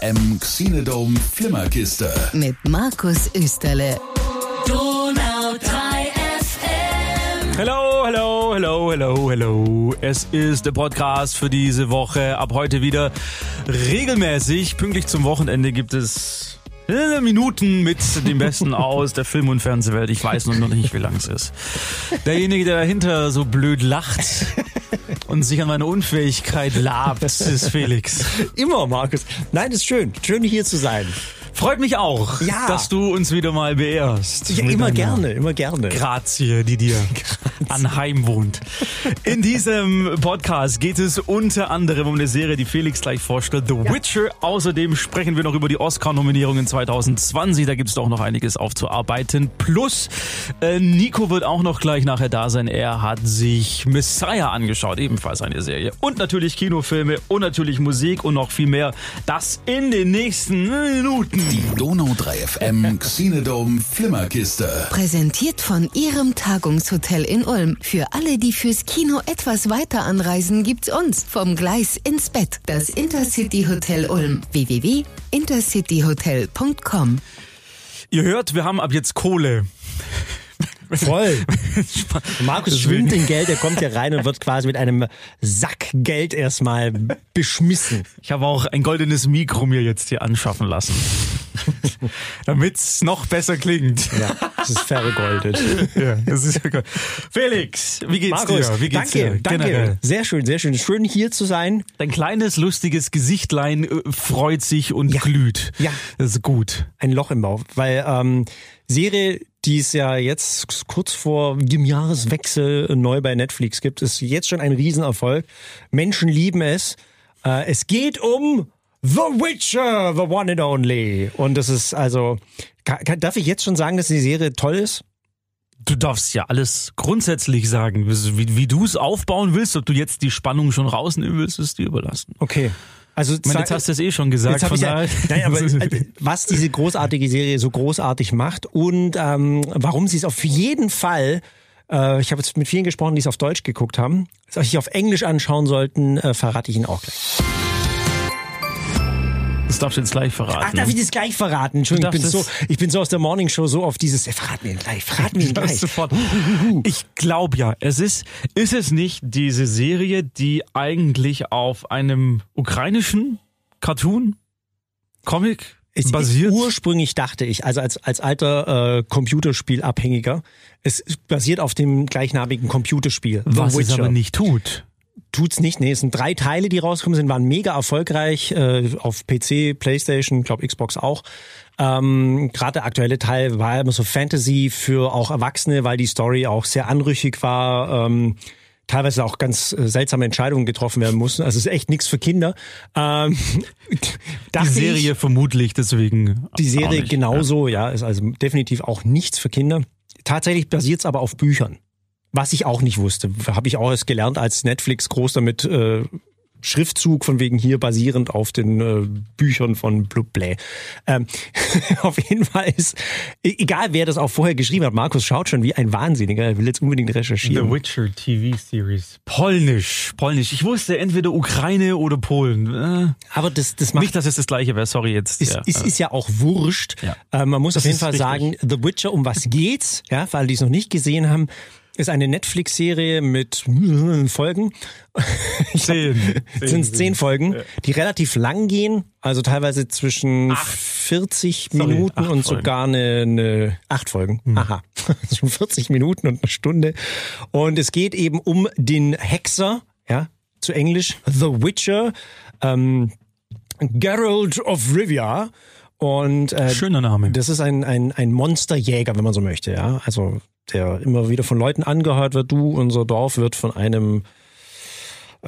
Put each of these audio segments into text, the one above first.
FM Xenodome Flimmerkiste. mit Markus Österle. Donau 3 FM. Hello, hello, hello, hello, hello. Es ist der Podcast für diese Woche. Ab heute wieder regelmäßig. Pünktlich zum Wochenende gibt es äh, Minuten mit dem Besten aus der Film- und Fernsehwelt. Ich weiß noch nicht, wie lang es ist. Derjenige, der dahinter so blöd lacht und sich an meine Unfähigkeit labt, ist Felix. Immer, Markus. Nein, ist schön. Schön hier zu sein. Freut mich auch, Ja. dass du uns wieder mal beehrst. Ja, immer gerne, immer gerne. Grazie, die dir anheim wohnt. In diesem Podcast geht es unter anderem um eine Serie, die Felix gleich vorstellt, The Witcher. Außerdem sprechen wir noch über die Oscar-Nominierungen 2020. Da gibt es auch noch einiges aufzuarbeiten. Plus, äh, Nico wird auch noch gleich nachher da sein. Er hat sich Messiah angeschaut, ebenfalls eine Serie. Und natürlich Kinofilme und natürlich Musik und noch viel mehr. Das in den nächsten Minuten. Die Donau 3 FM Xenodome Flimmerkiste. Präsentiert von Ihrem Tagungshotel in Ulm. Für alle, die fürs Kino etwas weiter anreisen, gibt's uns. Vom Gleis ins Bett. Das Intercity Hotel Ulm. www.intercityhotel.com. Ihr hört, wir haben ab jetzt Kohle. Voll. Markus schwimmt in Geld, er kommt hier rein und wird quasi mit einem Sack Geld erstmal beschmissen. Ich habe auch ein goldenes Mikro mir jetzt hier anschaffen lassen. Damit's noch besser klingt. Ja, das ist vergoldet. Ja, das ist geil. Felix, wie geht's Markus, dir? Wie geht's danke, dir? danke. Generell? Sehr schön, sehr schön. Schön hier zu sein. Dein kleines, lustiges Gesichtlein äh, freut sich und Ja. glüht. Ja. Das ist gut. Ein Loch im Bauch, weil ähm, Serie, die es ja jetzt kurz vor dem Jahreswechsel neu bei Netflix gibt, ist jetzt schon ein Riesenerfolg. Menschen lieben es. Äh, es geht um The Witcher, the one and only. Und das ist also, kann, kann, darf ich jetzt schon sagen, dass die Serie toll ist? Du darfst ja alles grundsätzlich sagen. Wie, wie du es aufbauen willst, ob du jetzt die Spannung schon rausnehmen willst, ist dir überlassen. Okay. Also Ich meine, jetzt hast du es eh schon gesagt. Von ich ja, nein, aber was diese großartige Serie so großartig macht und ähm, warum sie es auf jeden Fall, äh, ich habe jetzt mit vielen gesprochen, die es auf Deutsch geguckt haben, sich auf Englisch anschauen sollten, äh, verrate ich Ihnen auch gleich. Das darfst du jetzt gleich verraten. Ach, darf ich das gleich verraten? Entschuldigung, ich bin, so, ich bin so aus der Morning Show so auf dieses, äh, verrat mir ihn gleich, verrat mir ihn gleich. sofort. Ich glaube ja, es ist, ist es nicht diese Serie, die eigentlich auf einem ukrainischen Cartoon, Comic Es, basiert? Ursprünglich dachte ich, also als, als alter äh, Computerspielabhängiger, es basiert auf dem gleichnamigen Computerspiel. Was es aber nicht tut. Tut's nicht. Nee, es sind drei Teile, die rausgekommen sind, waren mega erfolgreich äh, auf PC, PlayStation, glaube Xbox auch. Ähm, Gerade der aktuelle Teil war immer so Fantasy für auch Erwachsene, weil die Story auch sehr anrüchig war. Ähm, teilweise auch ganz äh, seltsame Entscheidungen getroffen werden mussten. Also es ist echt nichts für Kinder. Ähm, Die Serie ich, vermutlich deswegen. die Serie nicht. genauso, ja, ist also definitiv auch nichts für Kinder. Tatsächlich basiert es aber auf Büchern. Was ich auch nicht wusste, habe ich auch erst gelernt, als Netflix groß damit äh, Schriftzug von wegen hier basierend auf den äh, Büchern von Blubblä. Ähm, auf jeden Fall ist, e- egal wer das auch vorher geschrieben hat, Markus schaut schon wie ein Wahnsinniger, er will jetzt unbedingt The recherchieren. Witcher TV Series. Polnisch, Polnisch. Ich wusste entweder Ukraine oder Polen. Äh, Aber das, das macht nicht, dass es das gleiche wäre, sorry jetzt. ist, ja. ist, ist ja auch wurscht. Ja. Äh, man muss Das auf jeden Fall richtig. sagen, The Witcher, um was geht's? Ja, für alle, die es noch nicht gesehen haben, ist eine Netflix-Serie mit Folgen. Zehn. sind es zehn Folgen, die relativ lang gehen, also teilweise zwischen 40 Sorry, Minuten acht und Folgen. sogar eine, eine acht Folgen. Aha. Schon 40 Minuten und eine Stunde. Und es geht eben um den Hexer, ja, zu Englisch The Witcher, ähm, Geralt of Rivia. Und äh, Schöner Name. das ist ein, ein, ein Monsterjäger, wenn man so möchte, ja. Also der immer wieder von Leuten angehört wird. Du, unser Dorf wird von einem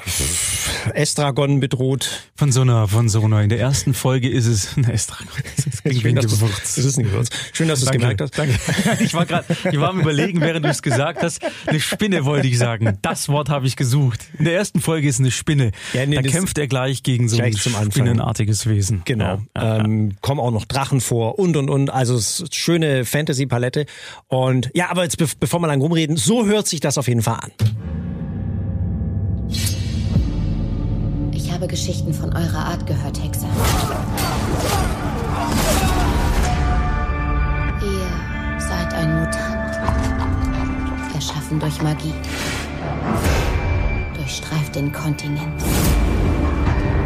Estragon bedroht. Von so einer, von so einer. In der ersten Folge ist es ein Estragon. Ist ein Schön, Gewürz. Ist ein Gewürz. Schön, dass du es gemerkt hast. Danke. Ich war gerade, ich war am überlegen, während du es gesagt hast. Eine Spinne wollte ich sagen. Das Wort habe ich gesucht. In der ersten Folge ist eine Spinne. Ja, nee, da kämpft er gleich gegen so ein Gleich zum Anfang. spinnenartiges Wesen. Genau. Ja, ähm, kommen auch noch Drachen vor und und und. Also es ist schöne Fantasy-Palette. Und ja, aber jetzt be bevor wir lang rumreden, so hört sich das auf jeden Fall an. Ich habe Geschichten von eurer Art gehört, Hexer. Ihr seid ein Mutant. Erschaffen durch Magie. Durchstreift den Kontinent.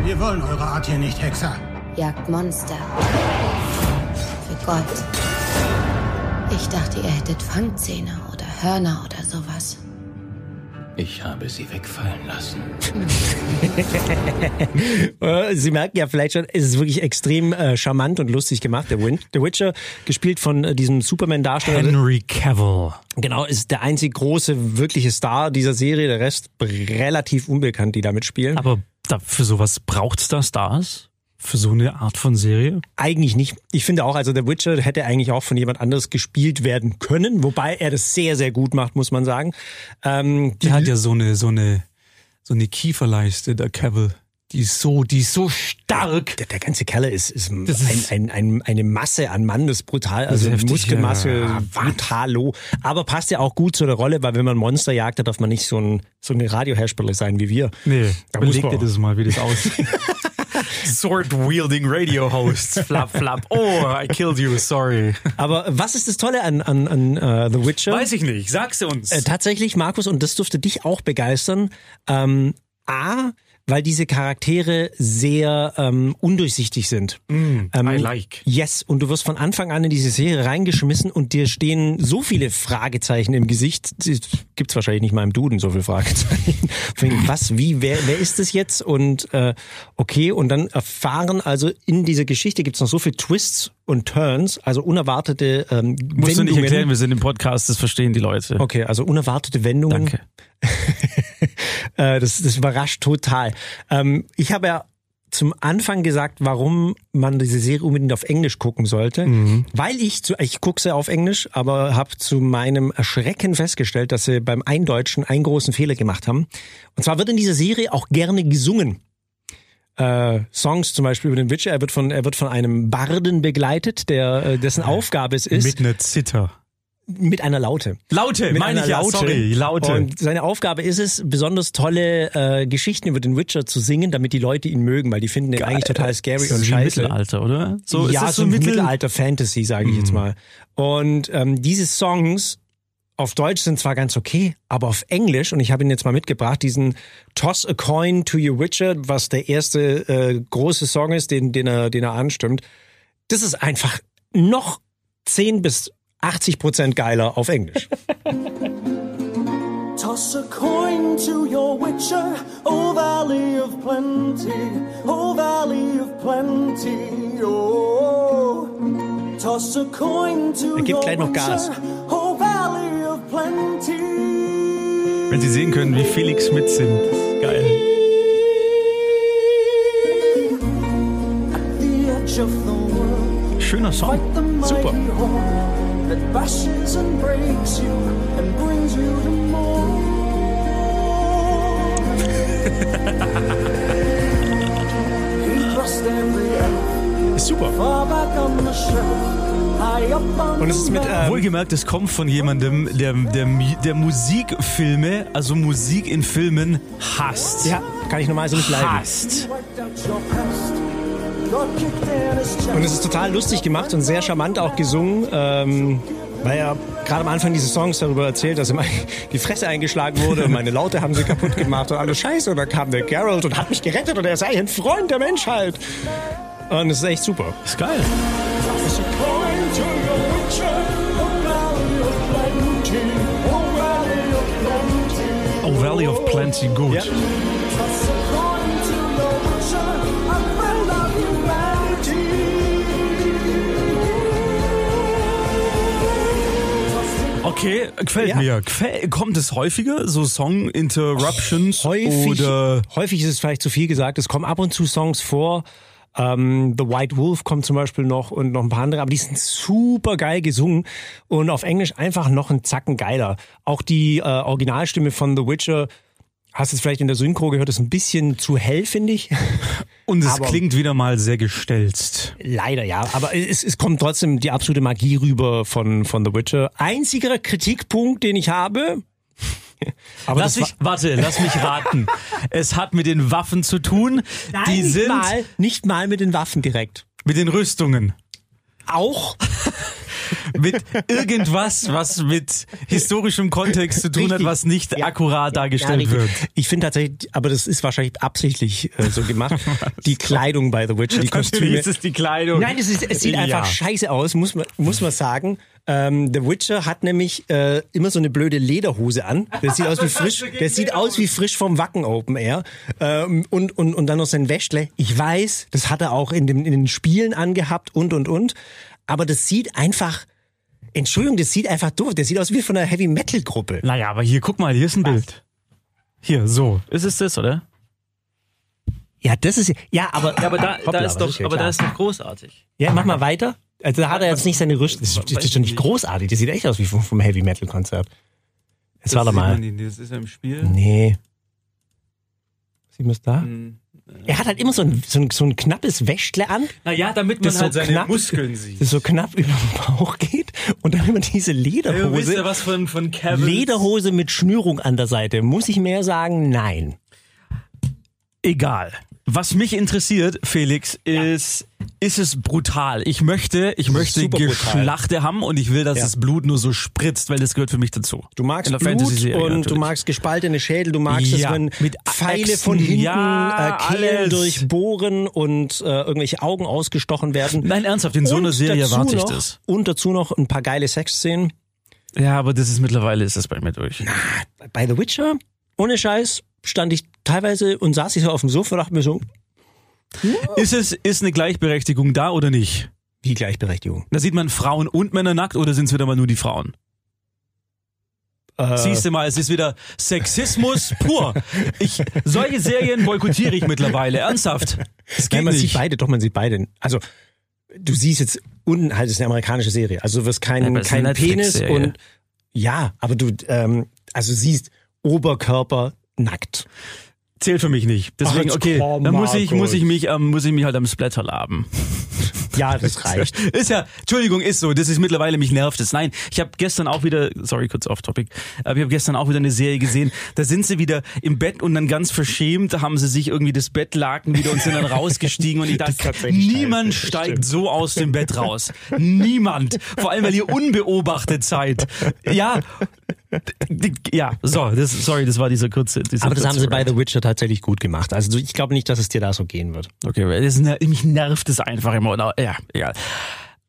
Wir wollen eure Art hier nicht, Hexer. Jagt Monster. Für Gold. Ich dachte, ihr hättet Fangzähne oder Hörner oder sowas. Ich habe sie wegfallen lassen. Äh, Sie merken ja vielleicht schon, es ist wirklich extrem äh, charmant und lustig gemacht, der, Win der Witcher, gespielt von äh, diesem Superman-Darsteller. Henry Cavill. Genau, ist der einzig große, wirkliche Star dieser Serie, der Rest relativ unbekannt, die damit spielen. Aber da, für sowas braucht's da Stars? Für so eine Art von Serie? Eigentlich nicht. Ich finde auch, also der Witcher hätte eigentlich auch von jemand anderes gespielt werden können, wobei er das sehr, sehr gut macht, muss man sagen. Ähm, die Der hat ja so eine, so eine, so eine Kieferleiste, der Cavill. Die ist so, die ist so stark. der, der ganze Kerl ist, ist, ein, ist- ein, ein, eine Masse an Mann, das ist brutal, also heftig, Muskelmasse, ja. brutal low. Aber passt ja auch gut zu der Rolle, weil wenn man Monster jagt, dann darf man nicht so ein, so eine Radiohersteller sein wie wir. Nee, Da muss überleg man dir das mal, wie das aussieht. Sword-wielding Radio Hosts. Flap, flap. Oh, I killed you, sorry. Aber was ist das Tolle an, an, an uh, The Witcher? Weiß ich nicht, sag's uns. Äh, tatsächlich, Markus, und das dürfte dich auch begeistern. Ähm, A, weil diese Charaktere sehr ähm, undurchsichtig sind. ähm, I like. Yes, und du wirst von Anfang an in diese Serie reingeschmissen und dir stehen so viele Fragezeichen im Gesicht. Die Gibt's wahrscheinlich nicht mal im Duden so viele Fragezeichen. Was, wie, wer, wer ist es jetzt? Und äh, okay, und dann erfahren also in dieser Geschichte gibt's noch so viele Twists und Turns, also unerwartete ähm, Musst du Wendungen. nicht erklären, wir sind im Podcast, das verstehen die Leute. Okay, also unerwartete Wendungen. Danke. Äh, das, das überrascht total. Ähm, ich habe ja zum Anfang gesagt, warum man diese Serie unbedingt auf Englisch gucken sollte, weil ich zu, ich gucke sie auf Englisch, aber habe zu meinem Erschrecken festgestellt, dass sie beim Eindeutschen einen großen Fehler gemacht haben. Und zwar wird in dieser Serie auch gerne gesungen. Äh, Songs zum Beispiel über den Witcher. Er wird von er wird von einem Barden begleitet, der äh, dessen Aufgabe es ist Mit einer Zither. Mit einer Laute. Laute, mit meine ich ja, Laute. sorry, Laute. Und seine Aufgabe ist es, besonders tolle äh, Geschichten über den Witcher zu singen, damit die Leute ihn mögen, weil die finden den eigentlich total scary Das ist und scheiße. Mittelalter, oder? So, ja, so so Mittel... Mhm. Mittelalter-Fantasy, sage ich jetzt mal. Und ähm, diese Songs auf Deutsch sind zwar ganz okay, aber auf Englisch, und ich habe ihn jetzt mal mitgebracht, diesen Toss a Coin to Your Witcher, was der erste äh, große Song ist, den, den, er, den er anstimmt, das ist einfach noch 10 bis 80 Prozent geiler auf Englisch. Toss a coin to your witcher, O Valley of Plenty, O Valley of Plenty, oh. Toss a coin to Er gibt your gleich noch Gas. witcher, O Valley of Plenty. Wenn Sie sehen können, wie Felix mitsingt. Das ist Geil. Schöner Song. Super. That bashes and breaks you and brings you to more. he thrust every elf Ist super. far back on the shelf, high up on Und es ist mit, ähm, Wohlgemerkt, es kommt von jemandem, der, der, der Musikfilme, also Musik in Filmen, hasst. Ja, kann ich normalerweise nicht leiden. Hasst. Und es ist total lustig gemacht und sehr charmant auch gesungen, ähm, weil er gerade am Anfang dieses Songs darüber erzählt, dass ihm die Fresse eingeschlagen wurde und meine Laute haben sie kaputt gemacht und alles scheiße. Und dann kam der Geralt und hat mich gerettet und er sei ein Freund der Menschheit. Und es ist echt super. Ist geil. Oh, Valley of Plenty, gut. Ja. Okay, gefällt Ja. mir. Gefäll, kommt es häufiger, so Song-Interruptions Häufig, oder... häufig ist es vielleicht zu viel gesagt. Es kommen ab und zu Songs vor. Ähm, The White Wolf kommt zum Beispiel noch und noch ein paar andere, aber die sind super geil gesungen und auf Englisch einfach noch ein Zacken geiler. Auch die äh, Originalstimme von The Witcher, hast du es vielleicht in der Synchro gehört, ist ein bisschen zu hell, finde ich. Und es aber- klingt wieder mal sehr gestelzt. Leider ja, aber es, es kommt trotzdem die absolute Magie rüber von, von The Witcher. Einziger Kritikpunkt, den ich habe. Aber Lass mich, warte, lass mich raten. es hat mit den Waffen zu tun. Nein, die nicht sind. mal, nicht mal mit den Waffen direkt. Mit den Rüstungen. Auch Mit irgendwas, was mit historischem Kontext zu tun hat, Richtig. was nicht Ja. akkurat dargestellt Ja, wird. Ich finde tatsächlich, aber das ist wahrscheinlich absichtlich äh, so gemacht. die Kleidung bei The Witcher, die Natürlich Kostüme. ist es die Kleidung. Nein, es, ist, es sieht Ja. einfach scheiße aus, muss man, muss man sagen. Ähm, The Witcher hat nämlich äh, immer so eine blöde Lederhose an. Der sieht aus wie frisch, der sieht aus wie frisch vom Wacken Open Air. Ähm, und, und, und dann noch sein Wäschle. Ich weiß, das hat er auch in, dem, in den Spielen angehabt und und und. Aber das sieht einfach, Entschuldigung, das sieht einfach doof. Der sieht aus wie von einer Heavy Metal Gruppe. Naja, aber hier, guck mal, hier ist ein Bild. Hier, so. Ist es das, oder? Ja, das ist ja, aber Ja, aber da, Hoppla, da ist was doch, aber klar. da ist doch großartig. Ja, mach mal weiter. Also da hat er jetzt nicht seine Rüstung. Das, das ist doch nicht großartig. Das sieht echt aus wie vom, vom Heavy Metal Konzert. Jetzt warte mal. Das ist ja im Spiel. Nee. Sieht man es da? Hm. Er hat halt immer so ein, so ein, so ein knappes Wäschle an, Naja, damit man Das so halt seine knapp- Muskeln sieht. das so knapp über den Bauch geht und dann immer diese Ja, wisst ihr Lederhose. was von, von Kevin? Lederhose mit Schnürung an der Seite. Muss ich mehr sagen? Nein. Egal. Was mich interessiert, Felix, ist, ist es brutal. Ich möchte, ich möchte super brutal. Geschlachte haben und ich will, dass Ja. das Blut nur so spritzt, weil das gehört für mich dazu. Du magst Blut und du natürlich. magst gespaltene Schädel, du magst Ja, es, wenn mit Pfeile Äxten, von hinten ja, äh, Kehlen alles. durchbohren und äh, irgendwelche Augen ausgestochen werden. Nein, ernsthaft, in so einer Serie erwarte ich das. Und dazu noch ein paar geile Sexszenen. Ja, aber das ist mittlerweile ist das bei mir durch. Bei The Witcher, ohne Scheiß, stand ich teilweise und saß ich so auf dem Sofa und dachte mir so, Ist es, ist eine Gleichberechtigung da oder nicht? wie Gleichberechtigung. Da sieht man Frauen und Männer nackt oder sind es wieder mal nur die Frauen? Äh, Siehst du mal, es ist wieder Sexismus pur. Ich, solche Serien boykottiere ich mittlerweile, ernsthaft. Es geht Nein, man nicht. sieht beide, doch, man sieht beide. Also, du siehst jetzt unten halt, es ist eine amerikanische Serie. Also, du wirst Ja, keinen ist kein Penis und, ja, aber du, ähm, also siehst Oberkörper nackt. Zählt für mich nicht. Deswegen, Ach, okay, komm, dann muss ich, muss ich mich, ähm, muss ich mich halt am Splatter laben. Ja, das reicht. Ist ja, Entschuldigung, ist so. Das ist mittlerweile, mich nervt es. Nein, ich habe gestern auch wieder, sorry, kurz off topic, aber ich habe gestern auch wieder eine Serie gesehen. Da sind sie wieder im Bett und dann ganz verschämt haben sie sich irgendwie das Bettlaken wieder und sind dann rausgestiegen und ich dachte, niemand scheiße, steigt stimmt. so aus dem Bett raus. Niemand. Vor allem, weil ihr unbeobachtet seid. Ja. Ja, so, das, sorry, das war dieser kurze. Dieser Aber das haben sie bei. The Witcher tatsächlich gut gemacht. Also, ich glaube nicht, dass es dir da so gehen wird. Okay, das, mich nervt es einfach immer. Ja, egal.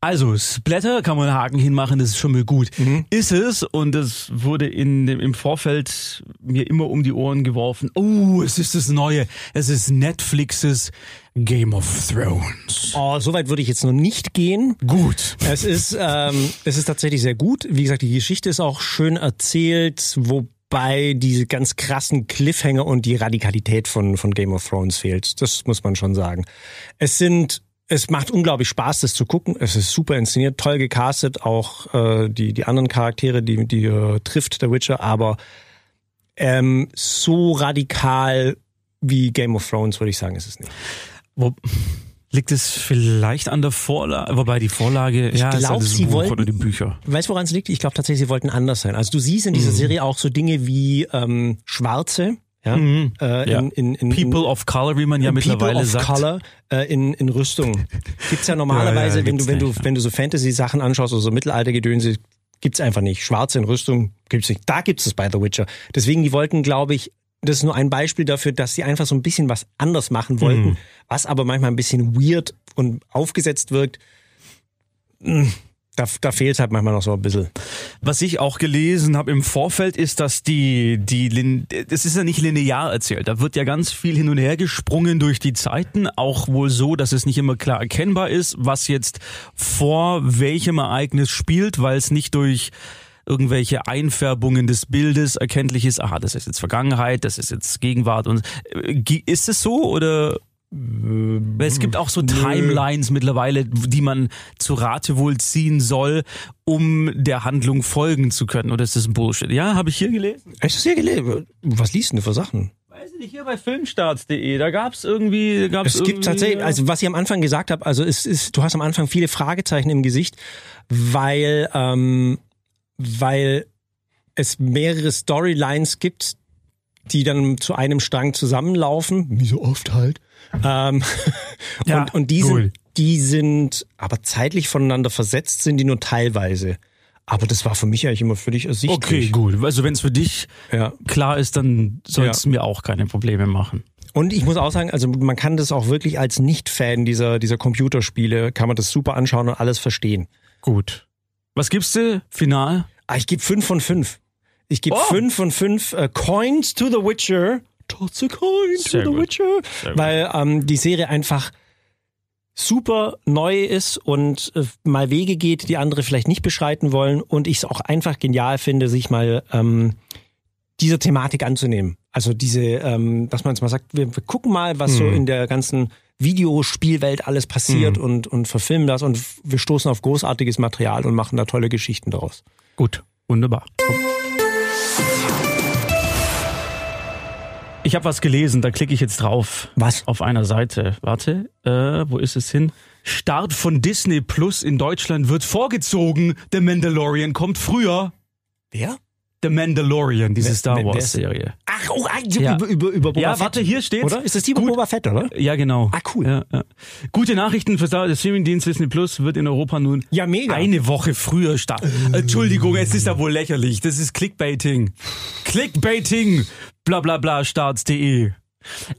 Also, Splatter kann man einen Haken hinmachen, das ist schon mal gut. Ist es, und das wurde in dem, im Vorfeld mir immer um die Ohren geworfen, oh, es ist das Neue. Es ist Netflixes Game of Thrones. Oh, so weit würde ich jetzt noch nicht gehen. Gut. Es ist, ähm, es ist tatsächlich sehr gut. Wie gesagt, die Geschichte ist auch schön erzählt, wobei diese ganz krassen Cliffhanger und die Radikalität von, von Game of Thrones fehlt. Das muss man schon sagen. Es sind, es macht unglaublich Spaß, das zu gucken. Es ist super inszeniert, toll gecastet, auch äh, die, die anderen Charaktere, die, die äh, trifft der Witcher, aber ähm, so radikal wie Game of Thrones, würde ich sagen, ist es nicht. Wo, liegt es vielleicht an der Vorlage? Wobei die Vorlage, ja, ist glaub, das sie Buch wollten- oder die Bücher. Weißt du, woran es liegt? Ich glaube tatsächlich, sie wollten anders sein. Also du siehst in dieser Mhm. Serie auch so Dinge wie ähm, Schwarze, ja, Mhm. äh, Ja. in, in, in, People of Color, wie man ja People mittlerweile of sagt. Color äh, in, in Rüstung. Gibt's ja normalerweise, Ja, ja, wenn du wenn du nicht, ja. wenn du so Fantasy-Sachen anschaust oder so Mittelaltergedönse, gibt's einfach nicht. Schwarze in Rüstung gibt's nicht. Da gibt's es bei The Witcher. Deswegen die wollten, glaube ich, das ist nur ein Beispiel dafür, dass sie einfach so ein bisschen was anders machen wollten, Mhm. was aber manchmal ein bisschen weird und aufgesetzt wirkt. Mm, Da, da fehlt halt manchmal noch so ein bisschen. Was ich auch gelesen habe im Vorfeld ist, dass die, die, das ist ja nicht linear erzählt. Da wird ja ganz viel hin und her gesprungen durch die Zeiten. Auch wohl so, dass es nicht immer klar erkennbar ist, was jetzt vor welchem Ereignis spielt, weil es nicht durch irgendwelche Einfärbungen des Bildes erkenntlich ist, aha, das ist jetzt Vergangenheit, das ist jetzt Gegenwart und äh, ist es so oder es gibt auch so Timelines mittlerweile, die man zu Rate wohl ziehen soll, um der Handlung folgen zu können. Oder ist das ein Bullshit? Ja, habe ich hier gelesen. Hast du sehr gelesen? Was liest denn du für Sachen? Weiß ich nicht, hier bei filmstarts.de, da gab's irgendwie, gab's Es gibt tatsächlich, also was ich am Anfang gesagt habe, also es ist, du hast am Anfang viele Fragezeichen im Gesicht, weil, ähm, weil es mehrere Storylines gibt, die dann zu einem Strang zusammenlaufen, wie so oft halt. Ähm, Ja, und, und die cool. sind, die sind aber zeitlich voneinander versetzt, sind die nur teilweise. Aber das war für mich eigentlich immer völlig Okay, ersichtlich. gut. Also wenn es für dich Ja. klar ist, dann soll es Ja. mir auch keine Probleme machen. Und ich muss auch sagen, also man kann das auch wirklich als Nicht-Fan dieser, dieser Computerspiele, kann man das super anschauen und alles verstehen. Gut. Was gibst du? Final? Ah, ich gebe fünf von fünf. Ich gebe Oh. fünf von fünf äh, Coins to the Witcher. Toss a coin to Sehr the gut. Witcher. Sehr. Weil ähm, die Serie einfach super neu ist und äh, mal Wege geht, die andere vielleicht nicht beschreiten wollen. Und ich es auch einfach genial finde, sich mal ähm, dieser Thematik anzunehmen. Also diese, ähm, dass man jetzt mal sagt, wir, wir gucken mal, was so in der ganzen Videospielwelt alles passiert und, und verfilmen das und wir stoßen auf großartiges Material und machen da tolle Geschichten daraus. Gut. Wunderbar. Ich habe was gelesen, da klicke ich jetzt drauf. Was? Auf einer Seite. Warte, äh, wo ist es hin? Start von Disney Plus in Deutschland wird vorgezogen. The Mandalorian kommt früher. Wer? The Mandalorian, diese Wer- Star Wars Serie. Ach, oh, Ja. über, über, über Boba Ja, Fett. warte, hier steht's. Oder? Ist das die über Gut. Boba Fett, oder? Ja, genau. Ah, cool. Ja, ja. Gute Nachrichten für Star- der Streamingdienst Disney Plus wird in Europa nun Ja, mega. eine Woche früher starten. Entschuldigung, es ist ja wohl lächerlich. Das ist Clickbaiting. Clickbaiting. Bla bla bla starts.de.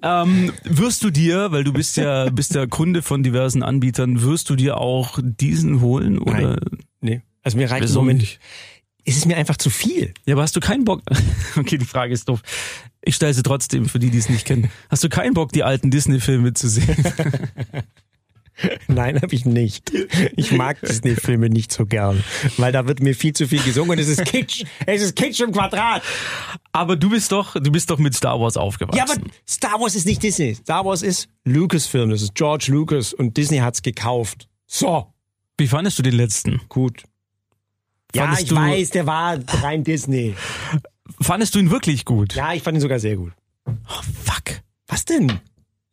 Ähm, wirst du dir, weil du bist ja bist ja Kunde von diversen Anbietern, wirst du dir auch diesen holen oder? Nee. Also mir reicht im Wieso Moment. nicht? Es ist mir einfach zu viel. Ja, aber hast du keinen Bock? Okay, die Frage ist doof. Ich stelle sie trotzdem für die, die es nicht kennen. Hast du keinen Bock, die alten Disney-Filme zu sehen? Nein, habe ich nicht. Ich mag Disney-Filme nicht so gern, weil da wird mir viel zu viel gesungen und es ist Kitsch. Es ist Kitsch im Quadrat. Aber du bist doch, du bist doch mit Star Wars aufgewachsen. Ja, aber Star Wars ist nicht Disney. Star Wars ist Lucasfilm. Das ist George Lucas und Disney hat's gekauft. So, Wie fandest du den letzten? gut. Ja, Fandest ich du- weiß, der war rein Disney. Fandest du ihn wirklich gut? Ja, ich fand ihn sogar sehr gut. Fuck. Was denn?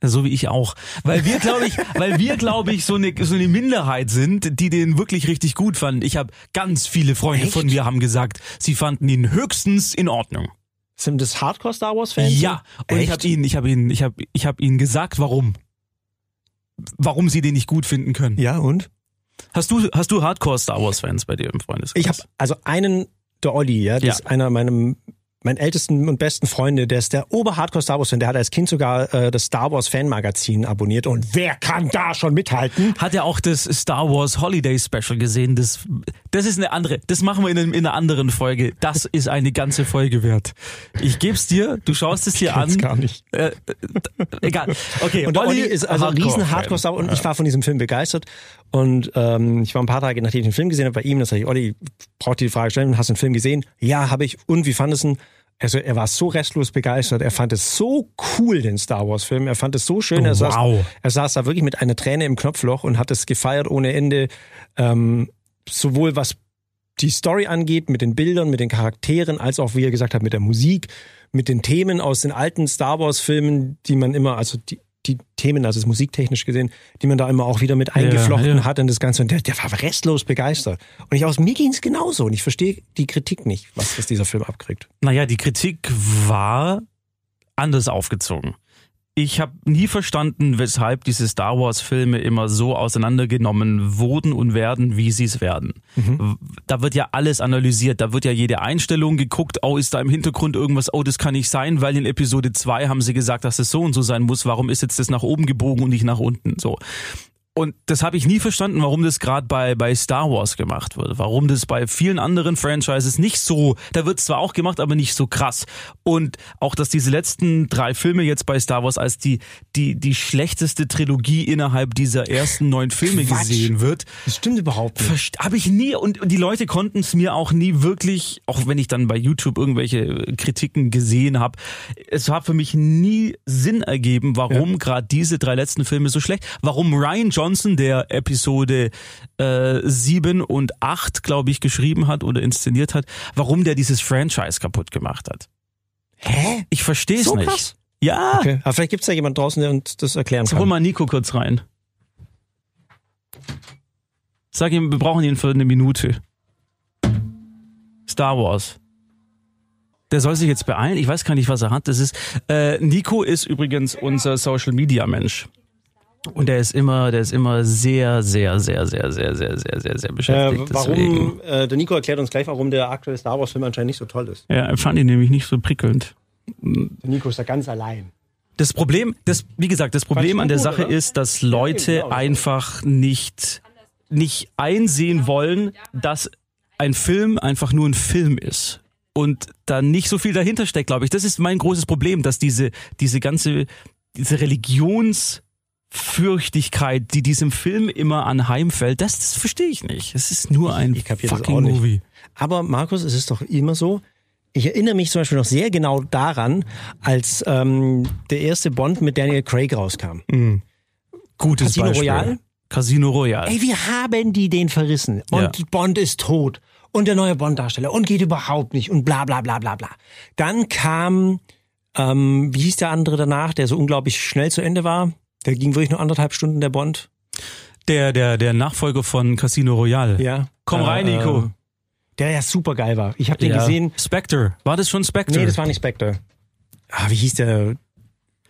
So wie ich auch. Weil wir, glaube ich, weil wir, glaube ich, so eine, so eine Minderheit sind, die den wirklich richtig gut fanden. Ich habe ganz viele Freunde Echt? von mir haben gesagt, sie fanden ihn höchstens in Ordnung. Sind das Hardcore Star Wars Fans? Ja. Und ich Echt? habe ihn, ich habe ihn, ich habe, ich habe ihnen gesagt, warum. Warum sie den nicht gut finden können. Ja, und? Hast du, hast du Hardcore Star Wars Fans bei dir im Freundeskreis? Ich habe also einen, der Olli, ja, das Ja. ist einer meiner meinen ältesten und besten Freunde, der ist der Ober-Hardcore Star Wars Fan, der hat als Kind sogar äh, das Star Wars Fanmagazin abonniert und wer kann da schon mithalten? Hat er auch das Star Wars Holiday Special gesehen? Das, das ist eine andere, das machen wir in, einem- in einer anderen Folge. Das ist eine ganze Folge wert. Ich geb's dir, du schaust es dir an. kenn's gar nicht. Äh, äh, egal. Okay, Und der Olli ist also ein riesen Hardcore Star Wars und ich war von diesem Film begeistert und ähm, ich war ein paar Tage nachdem ich den Film gesehen habe bei ihm, da sag ich, Olli, braucht die Frage stellen, hast du den Film gesehen? Ja, habe ich. Und wie fandest du ihn? Also er war so restlos begeistert. Er fand es so cool, den Star Wars Film. Er fand es so schön. Er, saß, Wow. er saß da wirklich mit einer Träne im Knopfloch und hat es gefeiert ohne Ende. Ähm, sowohl was die Story angeht, mit den Bildern, mit den Charakteren, als auch, wie er gesagt hat, mit der Musik, mit den Themen aus den alten Star Wars Filmen, die man immer, also die, die Themen, also das musiktechnisch gesehen, die man da immer auch wieder mit eingeflochten ja. hat in das Ganze. Und der, der war restlos begeistert. Und ich aus mir ging's genauso. Und ich verstehe die Kritik nicht, was, was dieser Film abkriegt. Naja, die Kritik war anders aufgezogen. Ich habe nie verstanden, weshalb diese Star Wars-Filme immer so auseinandergenommen wurden und werden, wie sie es werden. Da wird ja alles analysiert, da wird ja jede Einstellung geguckt, oh, ist da im Hintergrund irgendwas, oh, das kann nicht sein, weil in Episode 2 haben sie gesagt, dass es so und so sein muss, warum ist jetzt das nach oben gebogen und nicht nach unten? So. Und das habe ich nie verstanden, warum das gerade bei, bei Star Wars gemacht wird. Warum das bei vielen anderen Franchises nicht so, da wird zwar auch gemacht, aber nicht so krass. Und auch, dass diese letzten drei Filme jetzt bei Star Wars als die, die, die schlechteste Trilogie innerhalb dieser ersten neun Filme Quatsch. gesehen wird. Das stimmt überhaupt nicht. Habe ich nie und und die Leute konnten es mir auch nie wirklich, auch wenn ich dann bei YouTube irgendwelche Kritiken gesehen habe, es hat für mich nie Sinn ergeben, warum gerade diese drei letzten Filme so schlecht, warum Ryan Johnson, der Episode äh, 7 und 8, glaube ich, geschrieben hat oder inszeniert hat, warum der dieses Franchise kaputt gemacht hat. Hä? Ich verstehe es So nicht. krass? Ja, Okay. Aber vielleicht gibt's da jemand draußen, der uns das erklären Hol kann. mal Nico kurz rein. Sag ihm, wir brauchen ihn für eine Minute. Star Wars. Der soll sich jetzt beeilen. Ich weiß gar nicht, was er hat. Das ist äh, Nico ist übrigens unser Social Media Mensch. Und der ist immer, der ist immer sehr, sehr, sehr, sehr, sehr, sehr, sehr, sehr, sehr Äh, beschäftigt. deswegen. warum, äh, der Nico erklärt uns gleich, warum der aktuelle Star Wars Film anscheinend nicht so toll ist. Ja, ich fand ihn nämlich nicht so prickelnd. Der Nico ist da ganz allein. Das Problem, das, wie gesagt, das Problem an der gut, Sache oder? ist, dass Leute genau. einfach nicht, nicht einsehen wollen, dass ein Film einfach nur ein Film ist. Und da nicht so viel dahinter steckt, glaube ich. Das ist mein großes Problem, dass diese, diese ganze, diese Religionsfürchtigkeit, die diesem Film immer anheimfällt, das, das verstehe ich nicht. Es ist nur ein ich das fucking. Movie. Aber Markus, es ist doch immer so. Ich erinnere mich zum Beispiel noch sehr genau daran, als ähm, der erste Bond mit Daniel Craig rauskam. Gutes Casino Beispiel. Royale? Casino Royale. Ey, wie haben die den verrissen? Und Ja. Bond ist tot. Und der neue Bond-Darsteller. Und geht überhaupt nicht. Und bla bla bla bla bla. Dann kam, ähm, wie hieß der andere danach, der so unglaublich schnell zu Ende war? Der ging wirklich nur anderthalb Stunden, der Bond. Der, der, der Nachfolger von Casino Royale. Ja. Komm rein, Äh, Nico. äh, Der ja super geil war. Ich habe den Ja. gesehen. Spectre. War das schon Spectre? Nee, das war nicht Spectre. Ah, wie hieß der?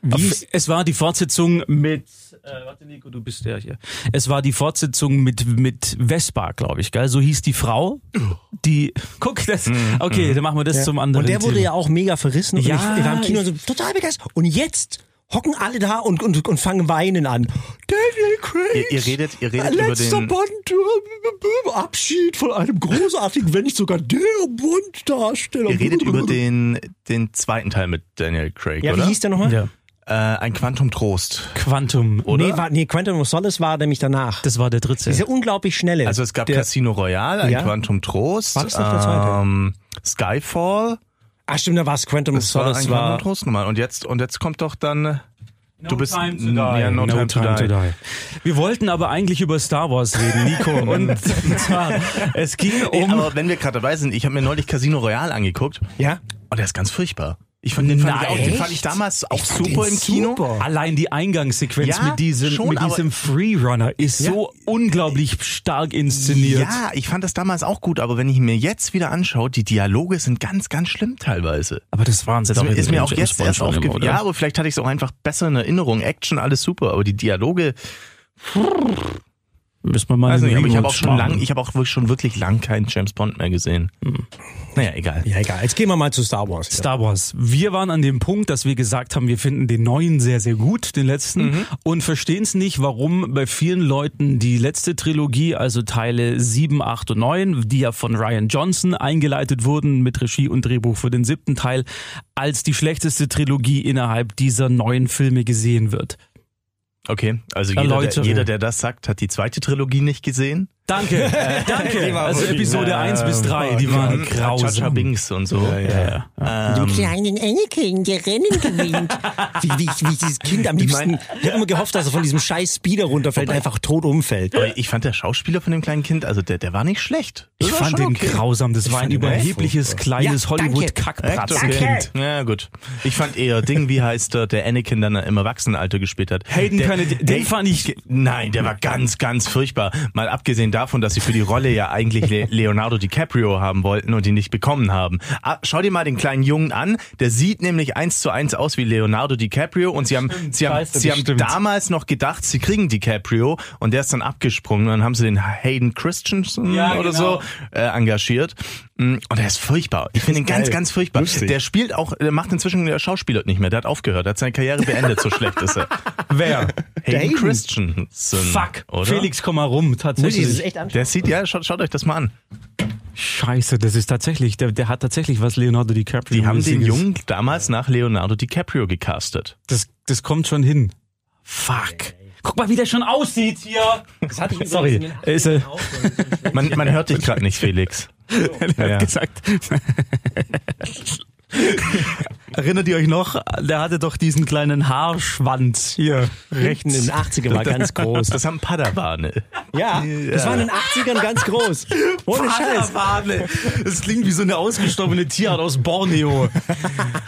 Wie Auf- hieß, Es war die Fortsetzung mit, äh, warte Nico, du bist der hier. Es war die Fortsetzung mit, mit Vespa, glaube ich, gell? So hieß die Frau, die, guck, das, okay, dann machen wir das zum anderen und der wurde Thema. ja auch mega verrissen. Und Ja, ich, ich war im Kino und so total begeistert. Und jetzt hocken alle da und, und, und fangen weinen an. Daniel Craig. Ihr, ihr redet, ihr redet über Letzter den. Bond, äh, Abschied von einem großartigen, wenn nicht sogar der Bond-Darsteller. Ihr redet über den, den zweiten Teil mit Daniel Craig, Ja, wie oder? hieß der nochmal? ja. Äh, ein Quantum Trost. Quantum, Oder? Nee, war, nee, Quantum of Solace war nämlich danach. das war der dritte. Dieser unglaublich schnelle. Also es gab der, Casino Royale, ein Ja. Quantum Trost, War das noch der zweite? ähm, Skyfall. Ah, stimmt, da war es Quantum of Das war Solace. ein War, Quantum Trost nochmal. Und jetzt, und jetzt kommt doch dann. äh, du bist Time to die. Ja, no, time, to, die. Wir wollten aber eigentlich über Star Wars reden, Nico. und zwar, es ging Ey, um, aber wenn wir gerade dabei sind, ich habe mir neulich Casino Royale angeguckt ja? und der ist ganz furchtbar. Ich fand den, fand ich, auch, den Nein. fand ich damals auch fand super im Kino. super. allein die Eingangssequenz Ja, mit diesem, schon, mit diesem Freerunner ist so unglaublich stark inszeniert. Ja, ich fand das damals auch gut, aber wenn ich mir jetzt wieder anschaue, die Dialoge sind ganz, ganz schlimm teilweise. Aber das waren sie Das ist mir auch jetzt erst aufgefallen. Ja, aber vielleicht hatte ich es auch einfach besser in Erinnerung. Action, alles super, aber die Dialoge, Müssen wir mal einen nicht, aber ich habe auch schon lang, ich habe auch wirklich schon wirklich lang keinen James Bond mehr gesehen. Naja, egal. Ja, egal. Jetzt gehen wir mal zu Star Wars. Star Wars. Wir waren an dem Punkt, dass wir gesagt haben, wir finden den neuen sehr, sehr gut, den letzten, Mhm. und verstehen es nicht, warum bei vielen Leuten die letzte Trilogie, also Teile 7, 8 und 9, die ja von Ryan Johnson eingeleitet wurden mit Regie und Drehbuch für den siebten Teil, als die schlechteste Trilogie innerhalb dieser neuen Filme gesehen wird. Okay, also jeder der, jeder, der das sagt, hat die zweite Trilogie nicht gesehen. Danke, äh, danke. Also Episode 1 bis 3, die waren Chacha grausam. Binks und so. Ja, ja. Du kleinen Anakin, der Rennen gewinnt. wie, wie, wie dieses Kind am liebsten. Ich habe immer gehofft, dass er von diesem scheiß Speeder runterfällt und einfach tot umfällt. Aber ich fand der Schauspieler von dem kleinen Kind, also der, der war nicht schlecht. Das Ich fand den grausam. Das war ein überhebliches, kleines Ja, Hollywood-Kackbratzenkind. Ja, gut. Ich fand eher Ding, wie heißt der, der Anakin dann im Erwachsenenalter gespielt hat. Hayden der, Panettiere, den fand ich- Nein, der war ganz, ganz furchtbar. Mal abgesehen davon, dass sie für die Rolle ja eigentlich Le Leonardo DiCaprio haben wollten und ihn nicht bekommen haben. Ah, schau dir mal den kleinen Jungen an. Der sieht nämlich eins zu eins aus wie Leonardo DiCaprio und sie haben, sie haben, Scheiße, sie haben stimmt. damals noch gedacht, sie kriegen DiCaprio und der ist dann abgesprungen. Und dann haben sie den Hayden Christensen Ja, oder genau. so äh, engagiert. Mm, Und er ist furchtbar. Ich finde ihn ganz, ganz furchtbar. Lustig. Der spielt auch, der macht inzwischen der Schauspieler nicht mehr. Der hat aufgehört. Der hat seine Karriere beendet. So schlecht ist er. Wer? Hayden. Christensen. Fuck. Oder? Felix, komm mal rum. Tatsächlich. Das ist echt anschauen. Der sieht, ja, schaut, schaut euch das mal an. Scheiße, das ist tatsächlich, der, der hat tatsächlich was Leonardo DiCaprio. Die haben den. Jungen damals nach Leonardo DiCaprio gecastet. Das, das kommt schon hin. Fuck. Guck mal, wie der schon aussieht hier. Das hatte ich Sorry. in den Ist, äh, 80ern auch schon. Man, man hört dich gerade nicht, Felix. er Ja. hat gesagt. Erinnert ihr euch noch? Der hatte doch diesen kleinen Haarschwanz hier Rechten in rechts. den 80ern war ganz groß. Das haben Padawane. Ja, das war in den 80ern ganz groß. Ohne Scheiß. Padawane. Das klingt wie so eine ausgestorbene Tierart aus Borneo.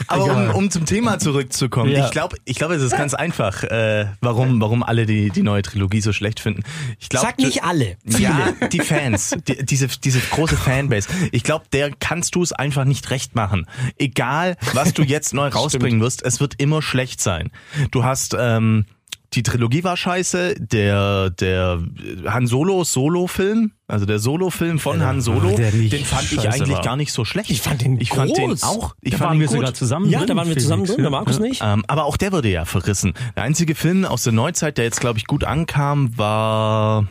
Aber um, um zum Thema zurückzukommen, Ja. ich glaube, ich glaube, es ist ganz einfach, äh, warum, warum alle die, die neue Trilogie so schlecht finden. Ich glaub, Sag nicht alle. Ja, die Fans, die, diese, diese große Fanbase. Ich glaube, der kannst du es einfach nicht recht machen. Egal, was du jetzt neu rausbringen wirst, es wird immer schlecht sein. Du hast ähm, die Trilogie war scheiße, der, der Han Solo Solo-Film, also der Solo-Film von Ja, Han Solo, der den fand ich eigentlich war. gar nicht so schlecht. Ich fand den ich fand den groß. auch. Ich Da fand waren ihn wir gut. sogar zusammen Ja, drin, da waren wir zusammen drin, der ja. Markus Ja. nicht. Ähm, aber auch der wurde ja verrissen. Der einzige Film aus der Neuzeit, der jetzt, glaube ich, gut ankam, war.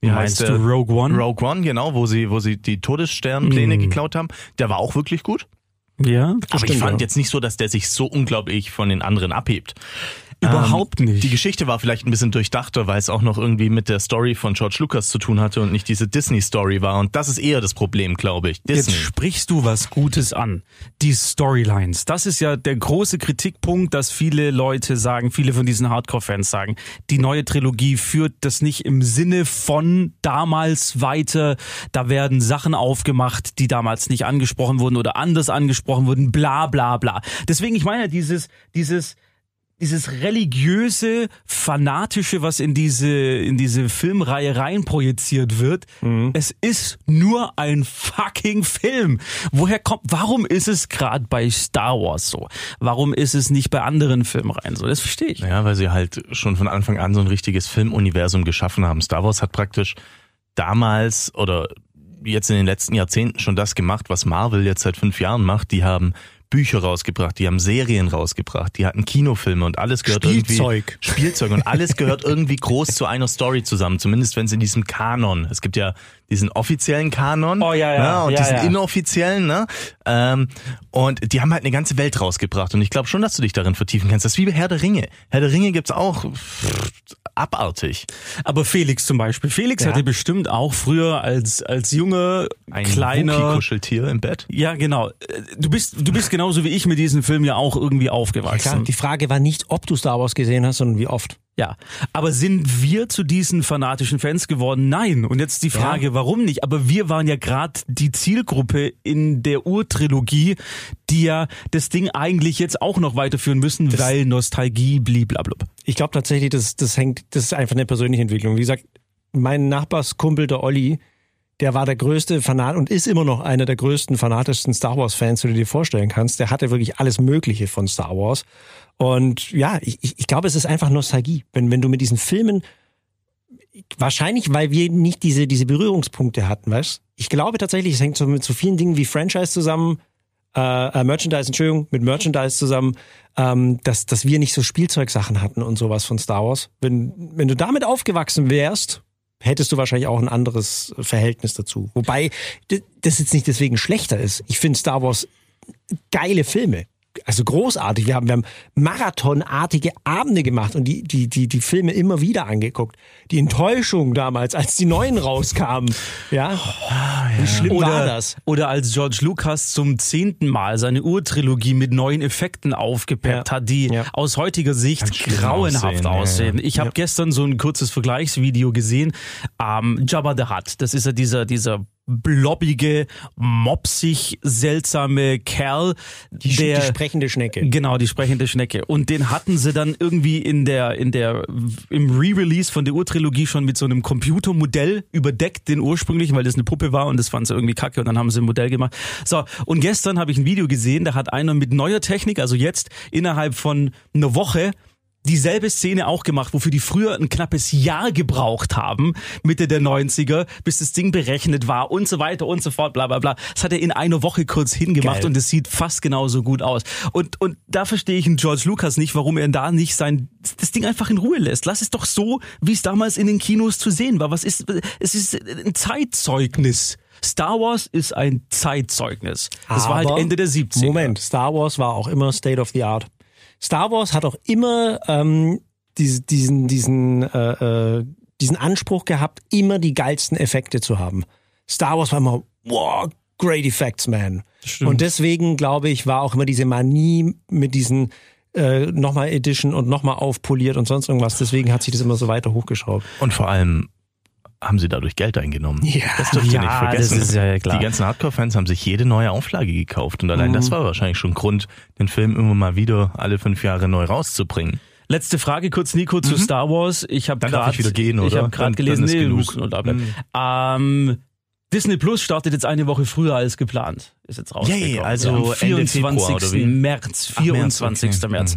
Wie heißt du der? Rogue One? Rogue One, genau, wo sie, wo sie die Todessternpläne Mm. geklaut haben. Der war auch wirklich gut. Ja, Aber ich stimmt, fand ja. jetzt nicht so, dass der sich so unglaublich von den anderen abhebt. Überhaupt Ähm, nicht. Die Geschichte war vielleicht ein bisschen durchdachter, weil es auch noch irgendwie mit der Story von George Lucas zu tun hatte und nicht diese Disney-Story war. Und das ist eher das Problem, glaube ich. Jetzt Disney. sprichst du was Gutes an. Die Storylines. Das ist ja der große Kritikpunkt, dass viele Leute sagen, viele von diesen Hardcore-Fans sagen, die neue Trilogie führt das nicht im Sinne von damals weiter. Da werden Sachen aufgemacht, die damals nicht angesprochen wurden oder anders angesprochen wurden, bla bla bla. Deswegen, ich meine, dieses, dieses, dieses religiöse, fanatische, was in diese, in diese Filmreihe reinprojiziert wird, es ist nur ein fucking Film. Woher kommt, warum ist es gerade bei Star Wars so? Warum ist es nicht bei anderen Filmreihen so? Das verstehe ich. Ja, weil sie halt schon von Anfang an so ein richtiges Filmuniversum geschaffen haben. Star Wars hat praktisch damals oder jetzt in den letzten Jahrzehnten schon das gemacht, was Marvel jetzt seit fünf Jahren macht. Die haben Bücher rausgebracht, die haben Serien rausgebracht, die hatten Kinofilme und alles gehört Spielzeug. irgendwie Spielzeug und alles gehört irgendwie groß zu einer Story zusammen, zumindest wenn es in diesem Kanon. Es gibt ja diesen offiziellen Kanon Oh, ja, ja, ne, und ja, diesen inoffiziellen, ne? Ähm, und die haben halt eine ganze Welt rausgebracht und ich glaube schon, dass du dich darin vertiefen kannst. Das ist wie bei Herr der Ringe. Herr der Ringe gibt's auch pff, abartig. Aber Felix zum Beispiel. Felix Ja. hatte bestimmt auch früher als, als junger, Ein kleiner, Wookie-Kuscheltier im Bett. ja, genau. Du bist, du bist genauso wie ich mit diesem Film ja auch irgendwie Klar, aufgewachsen. die Frage war nicht, ob du Star Wars gesehen hast, sondern wie oft. Ja, aber sind wir zu diesen fanatischen Fans geworden? Nein. Und jetzt die Frage, warum nicht? Aber wir waren ja gerade die Zielgruppe in der Urtrilogie, die ja das Ding eigentlich jetzt auch noch weiterführen müssen, weil Nostalgie, bliblablub. Ich glaube tatsächlich, das, das hängt, das ist einfach eine persönliche Entwicklung. Wie gesagt, mein Nachbarskumpel, der Olli, der war der größte Fanat und ist immer noch einer der größten, fanatischsten Star Wars-Fans, die du dir vorstellen kannst. Der hatte wirklich alles Mögliche von Star Wars. Und ja, ich, ich glaube, es ist einfach Nostalgie. Wenn, wenn du mit diesen Filmen, wahrscheinlich, weil wir nicht diese, diese Berührungspunkte hatten, weißt Ich glaube tatsächlich, es hängt so mit so vielen Dingen wie Franchise zusammen, äh, äh, Merchandise, Entschuldigung, mit Merchandise zusammen, ähm, dass, dass wir nicht so Spielzeugsachen hatten und sowas von Star Wars. Wenn, wenn du damit aufgewachsen wärst, hättest du wahrscheinlich auch ein anderes Verhältnis dazu. Wobei das jetzt nicht deswegen schlechter ist. Ich finde Star Wars geile Filme. Also großartig. Wir haben, wir haben marathonartige Abende gemacht und die, die, die, die Filme immer wieder angeguckt. Die Enttäuschung damals, als die neuen rauskamen. Ja. Wie schlimm war das? Oder als George Lucas zum zehnten Mal seine Urtrilogie mit neuen Effekten aufgepeppt Ja. hat, die Ja. aus heutiger Sicht grauenhaft aussehen, aussehen. ja, ja. Ich habe gestern so ein kurzes Vergleichsvideo gesehen. Ähm, Jabba the Hutt, das ist ja dieser, dieser blobbige, mopsig, seltsame Kerl, Die, der die sprechende Schnecke. Genau, die sprechende Schnecke. Und den hatten sie dann irgendwie in der, in der, im Re-Release von der Urtrilogie schon mit so einem Computermodell überdeckt, den ursprünglichen, weil das eine Puppe war und das fanden sie irgendwie kacke und dann haben sie ein Modell gemacht. So, und gestern habe ich ein Video gesehen, da hat einer mit neuer Technik, also jetzt innerhalb von einer Woche, dieselbe Szene auch gemacht, wofür die früher ein knappes Jahr gebraucht haben, Mitte der 90er, bis das Ding berechnet war und so weiter und so fort, bla bla bla. Das hat er in einer Woche kurz hingemacht Geil. und es sieht fast genauso gut aus. Und, und da verstehe ich einen George Lucas nicht, warum er da nicht sein, das Ding einfach in Ruhe lässt. Lass es doch so, wie es damals in den Kinos zu sehen war. Was ist, es ist ein Zeitzeugnis. Star Wars ist ein Zeitzeugnis. Das war halt Aber, Ende der 70er. Moment, Star Wars war auch immer State of the Art. Star Wars hat auch immer ähm, diese, diesen, diesen, äh, äh, diesen Anspruch gehabt, immer die geilsten Effekte zu haben. Star Wars war immer, wow, great effects, man. Stimmt. Und deswegen, glaube ich, war auch immer diese Manie mit diesen äh, nochmal Edition und nochmal aufpoliert und sonst irgendwas. Deswegen hat sich das immer so weiter hochgeschraubt. Und vor allem haben sie dadurch Geld eingenommen. Ja. das dürft ihr Ja, nicht vergessen. das ist ja klar. Die ganzen Hardcore-Fans haben sich jede neue Auflage gekauft und allein Mhm. das war wahrscheinlich schon Grund, den Film immer mal wieder alle fünf Jahre neu rauszubringen. Letzte Frage kurz, Nico, zu Star Wars. Ich habe Mhm. Gerade ich wieder gehen, Ich oder? habe gerade Dann- gelesen, dann ist nee, genug. da. Mhm. Ähm, Disney Plus startet jetzt eine Woche früher als geplant. Ist jetzt rausgekommen. Yay, also Am Ende 24. Februar, oder wie? März. Ach, März, 24. okay. März.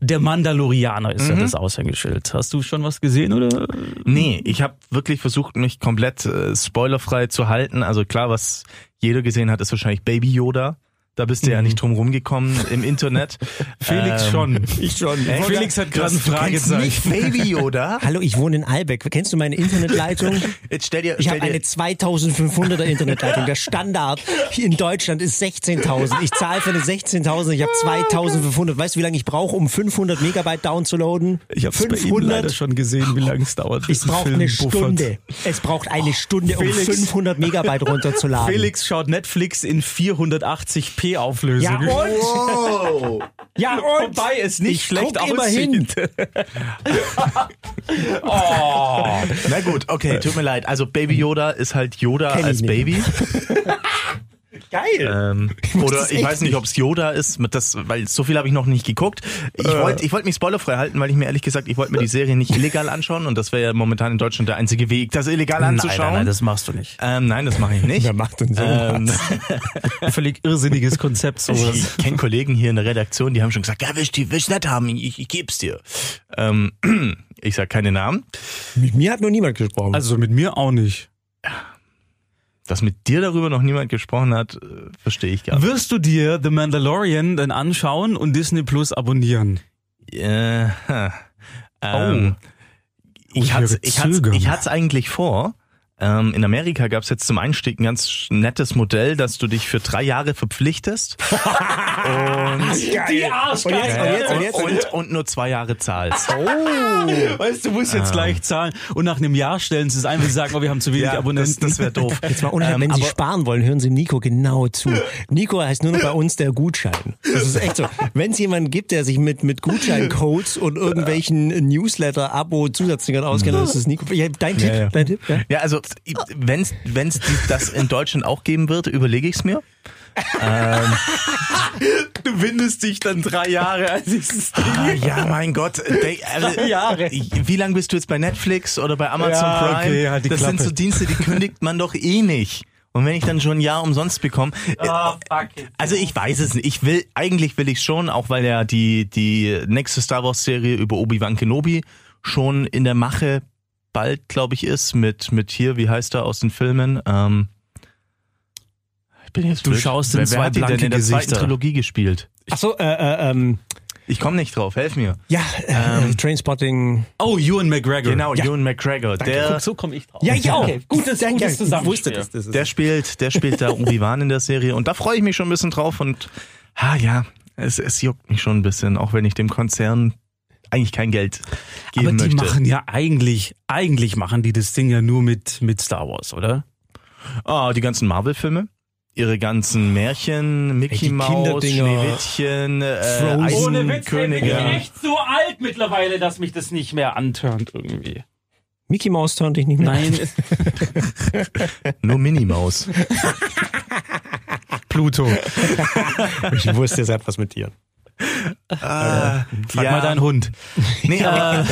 Der Mandalorianer ist ja das Aushängeschild. Hast du schon was gesehen oder? Nee, ich habe wirklich versucht, mich komplett äh, spoilerfrei zu halten. Also klar, was jeder gesehen hat, ist wahrscheinlich Baby Yoda. Da bist du ja nicht drum rumgekommen im Internet. Felix Ähm, schon. Ich schon. Felix hat gerade ein Fragezeichen. nicht Baby Yoda? Hallo, ich wohne in Albeck. Kennst du meine Internetleitung? Jetzt stell dir, Ich habe eine dir 2500er Internetleitung. Der Standard hier in Deutschland ist 16.000. Ich zahle für eine 16.000, ich habe 2500. Weißt du, wie lange ich brauche, um 500 Megabyte downzuladen? Ich habe bei Ihnen leider schon gesehen, wie lange es dauert. Es braucht eine. Stunde. Es braucht eine Stunde, um Felix. 500 Megabyte runterzuladen. Felix schaut Netflix in 480p Auflösung. Ja, und? Wow. Ja, und? Wobei es nicht Ich schlecht aussieht. Na gut, okay, tut mir leid. Also Baby Yoda ist halt Yoda Kenn als. Baby. Geil. Ähm, oder ich weiß nicht, ob es Yoda ist, mit das, weil so viel habe ich noch nicht geguckt. Ich Äh. wollte ich wollte mich spoilerfrei halten, weil ich mir ehrlich gesagt, ich wollte mir die Serie nicht illegal anschauen und das wäre ja momentan in Deutschland der einzige Weg, das illegal anzuschauen. Nein, nein, nein, das machst du nicht. ähm, nein, das mache ich nicht. Wer macht denn so Ähm? Völlig irrsinniges Konzept sowas. ich kenne Kollegen hier in der Redaktion, die haben schon gesagt, ja, willst du willst du nicht haben, ich, ich geb's dir. Ähm, ich sag keine Namen. Mit mir hat noch niemand gesprochen. Also mit mir auch nicht. Dass mit dir darüber noch niemand gesprochen hat, äh, verstehe ich gar nicht. Wirst du dir The Mandalorian dann anschauen und Disney Plus abonnieren? Äh, ähm, Oh, ich ich hatte höre ich hat's, ich hat's eigentlich vor. Ähm, in Amerika gab's jetzt zum Einstieg ein ganz nettes Modell, dass du dich für drei Jahre verpflichtest und, Die Arschkarte. Und jetzt, und jetzt, und und nur zwei Jahre zahlst. Weißt du, du musst jetzt gleich zahlen und nach einem Jahr stellen sie es ein, wenn sie sagen, oh, wir haben zu wenig das, Abonnenten. das wäre doof. Jetzt mal ohne, Ähm, wenn Sie sparen wollen, hören Sie Nico genau zu. Nico heißt nur noch bei uns der Gutschein. Das ist echt so. Wenn es jemanden gibt, der sich mit, mit Gutscheincodes und irgendwelchen Newsletter, Abo, Zusatzdingern auskennt, dann ist es Nico. Ja, dein Tipp, ja. dein Tipp, ja? Ja, also wenn es das in Deutschland auch geben wird, überlege ich's mir. Du windest dich dann drei Jahre als dieses Ding. Ah, ja, mein Gott. De, also, Jahre. Wie lange bist du jetzt bei Netflix oder bei Amazon Ja, Prime? okay, halt das sind Klappe. so Dienste, die kündigt man doch eh nicht. Und wenn ich dann schon ein Jahr umsonst bekomme, it. also ich weiß es nicht. Ich will, eigentlich will ich schon, auch weil ja die, die nächste Star Wars Serie über Obi-Wan Kenobi schon in der Mache bald, glaube ich, ist, mit, mit hier, wie heißt er aus den Filmen? Ähm, ich bin jetzt Du blöd. schaust in wer, zwei wer hat die denn in der zweiten Gesichter. Trilogie gespielt? Ach so, äh, äh, ähm, Ich komme nicht drauf, helf mir. ja, äh, Trainspotting. Oh, Ewan McGregor. Genau, Ewan McGregor. Der, Guck, so komme ich drauf. Ja, ich auch. Okay. Gutes, Danke, gutes ich Zusammenspiel. wusste das. das ist der spielt, der spielt da Obi-Wan in der Serie und da freue ich mich schon ein bisschen drauf und ah ja, es, es juckt mich schon ein bisschen, auch wenn ich dem Konzern eigentlich kein Geld geben Aber die möchte. machen ja eigentlich, eigentlich machen die das Ding ja nur mit, mit Star Wars, oder? Ah, die ganzen Marvel-Filme. Ihre ganzen Märchen, Mickey Kinderdinger. Schneewittchen, äh, Frozen. Eisenkönige. so alt mittlerweile, dass mich das nicht mehr antörnt irgendwie. Mickey Mouse turnt dich nicht mehr. Nein, Nur Minnie Maus. Pluto. Ich wusste, es hat was mit dir. Ah, Frag ja. mal deinen Hund. Nee, aber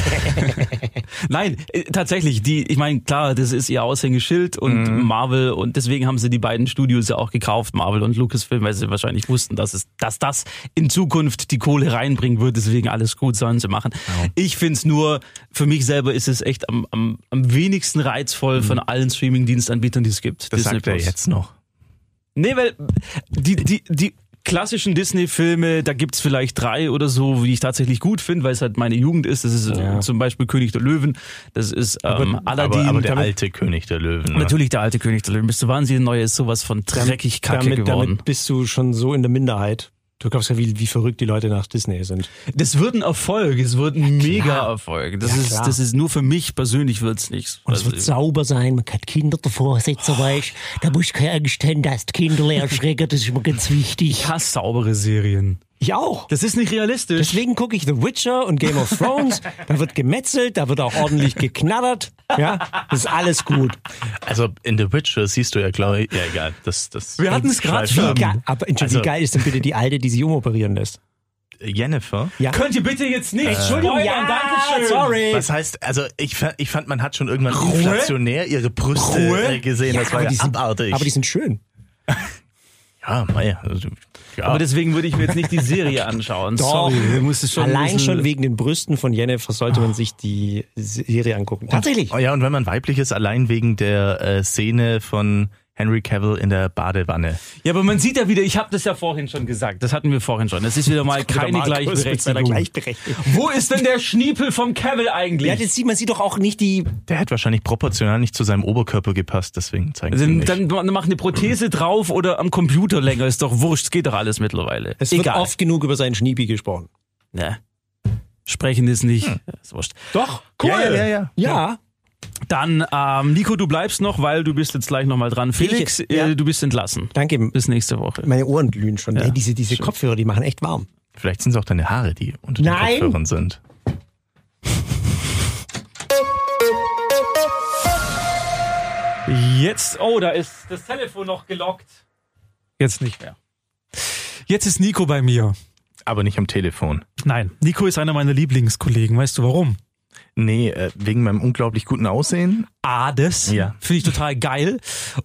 Nein, äh, tatsächlich, die, ich meine, klar, das ist ihr Aushängeschild und Mhm. Marvel und deswegen haben sie die beiden Studios ja auch gekauft, Marvel und Lucasfilm, weil sie wahrscheinlich wussten, dass es, dass das in Zukunft die Kohle reinbringen wird, deswegen alles gut sollen sie machen. Ich find's nur, für mich selber ist es echt am, am, am wenigsten reizvoll von allen Streaming-Dienstanbietern, die es gibt. Mhm. das Disney sagt er Plus. jetzt noch. Nee, weil die, die, die klassischen Disney-Filme, da gibt's vielleicht drei oder so, die ich tatsächlich gut finde, weil es halt meine Jugend ist. Das ist äh, Ja. zum Beispiel König der Löwen, das ist ähm, Aladdin. aber, aber der damit, alte König der Löwen. Ne? Natürlich der alte König der Löwen. Bist du wahnsinnig, neue ist sowas von dreckig kacke damit, geworden. damit bist du schon so in der Minderheit. Du glaubst ja, wie, wie verrückt die Leute nach Disney sind. Das wird ein Erfolg, es wird ein Mega-Erfolg. Das Ja, ist, klar. das ist nur für mich persönlich wird's nichts. Und es wird Also, sauber sein, man kann Kinder davor sitzen, weißt Da musst du keine Angst haben, dass die Kinder erschrecken, das ist immer ganz wichtig. ich hasse saubere Serien. Ich auch. Das ist nicht realistisch. Deswegen gucke ich The Witcher und Game of Thrones. da wird gemetzelt, da wird auch ordentlich geknattert. Ja, das ist alles gut. Also in The Witcher siehst du ja, glaube ich, ja egal, das, das. Wir hatten es gerade geil, aber Entschuldigung, Also- wie geil ist denn bitte die Alte, die sich umoperieren lässt? Jennifer. Ja. Könnt ihr bitte jetzt nicht Entschuldigung, spoilern? ja, Dankeschön. sorry. Was heißt, also ich, ich fand, man hat schon irgendwann inflationär ihre Brüste Ruhe? äh, gesehen. das war aber ja die sind, abartig. Aber die sind schön. Ja, mei, also, ja. Aber deswegen würde ich mir jetzt nicht die Serie anschauen. Doch. Sorry, schon Allein schon wegen den Brüsten von Jennifer sollte man sich die Serie angucken. Tatsächlich. Oh ja, und wenn man weiblich ist, allein wegen der äh, Szene von Henry Cavill in der Badewanne. Ja, aber man sieht ja wieder, ich habe das ja vorhin schon gesagt, das hatten wir vorhin schon. Es ist wieder mal keine mit seiner Gleichberechtigung. Gleichberechtigung. Wo ist denn der Schniepel vom Cavill eigentlich? Ja, das sieht man sieht doch auch nicht die. Der hat wahrscheinlich proportional nicht zu seinem Oberkörper gepasst, deswegen zeigen sie ihn dann, nicht. dann mach eine Prothese drauf oder am Computer länger, ist doch wurscht, es geht doch alles mittlerweile. Es wird Egal. oft genug über seinen Schniepi gesprochen. Ne. Sprechen ist nicht. Ist wurscht. Doch, cool. Ja, ja, ja. Ja. Dann, ähm, Nico, du bleibst noch, weil du bist jetzt gleich nochmal dran. Felix, Ich- ja. äh, du bist entlassen. Danke. Bis nächste Woche. Meine Ohren glühen schon. Ja. Ey, diese diese Kopfhörer, die machen echt warm. Vielleicht sind es auch deine Haare, die unter den Nein. Kopfhörern sind. Jetzt, oh, da ist das Telefon noch gelockt. Jetzt nicht mehr. Jetzt ist Nico bei mir. Aber nicht am Telefon. Nein, Nico ist einer meiner Lieblingskollegen. Weißt du warum? Nee, äh, wegen meinem unglaublich guten Aussehen. A, das Ja. finde ich total geil.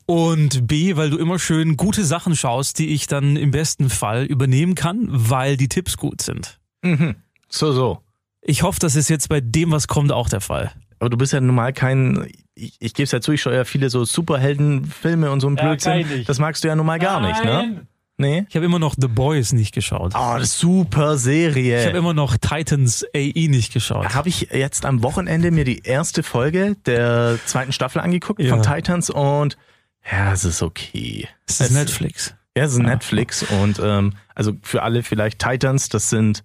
Und B, weil du immer schön gute Sachen schaust, die ich dann im besten Fall übernehmen kann, weil die Tipps gut sind. Mhm. So, so. Ich hoffe, das ist jetzt bei dem, was kommt, auch der Fall. Aber du bist ja normal kein, ich, ich gebe es ja zu, ich schaue ja viele so Superheldenfilme und so ein Ja, Blödsinn. nicht. das magst du ja normal gar nicht, ne? Nee? Ich habe immer noch The Boys nicht geschaut. Oh, super Serie. Ich habe immer noch Titans AE nicht geschaut. Habe ich jetzt am Wochenende mir die erste Folge der zweiten Staffel angeguckt Ja. von Titans und ja, es ist okay. Das ist Es- Netflix. Ja, es ist Netflix und ähm, also für alle vielleicht Titans, das sind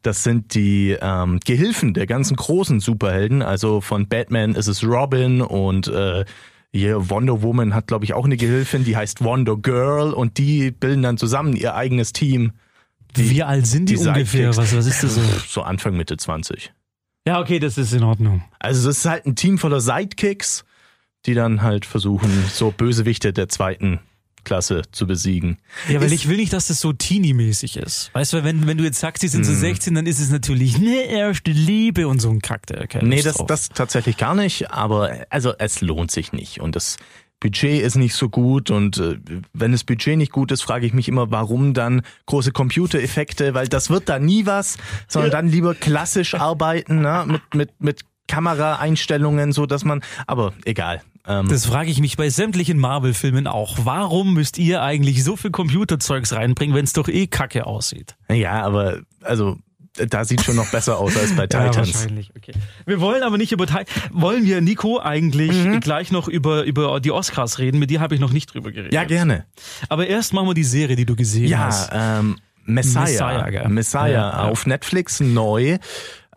das sind die ähm, Gehilfen der ganzen großen Superhelden. Also von Batman ist es Robin und äh, hier Wonder Woman hat glaube ich auch eine Gehilfin, die heißt Wonder Girl und die bilden dann zusammen ihr eigenes Team. Wie alt sind die, ungefähr? Sidekicks. Was, was ist das so? So Anfang Mitte 20. Ja, okay, das ist in Ordnung. Also das ist halt ein Team voller Sidekicks, die dann halt versuchen, so Bösewichte der zweiten Klasse zu besiegen. Ja, weil Ist- ich will nicht, dass das so teeny-mäßig ist. Weißt du, wenn, wenn du jetzt sagst, die sind so 16, dann ist es natürlich eine erste Liebe und so ein Kack, der keine Nee, das, drauf. das tatsächlich gar nicht, aber also es lohnt sich nicht und das Budget ist nicht so gut und äh, wenn das Budget nicht gut ist, frage ich mich immer, warum dann große Computereffekte, weil das wird da nie was, sondern dann lieber klassisch arbeiten, ne? mit, mit, mit Kameraeinstellungen, so dass man, aber egal. Ähm, Das frage ich mich bei sämtlichen Marvel-Filmen auch. Warum müsst ihr eigentlich so viel Computerzeugs reinbringen, wenn es doch eh kacke aussieht? ja, aber also da sieht schon noch besser aus als bei Titans. wahrscheinlich. Okay. Wir wollen aber nicht über Ti- wollen wir Nico eigentlich Mhm. gleich noch über über die Oscars reden? Mit dir habe ich noch nicht drüber geredet. ja, gerne. Aber erst machen wir die Serie, die du gesehen Ja, hast. ähm, Messiah. Messiah, Messiah, gell? Ja, ja. auf Netflix neu.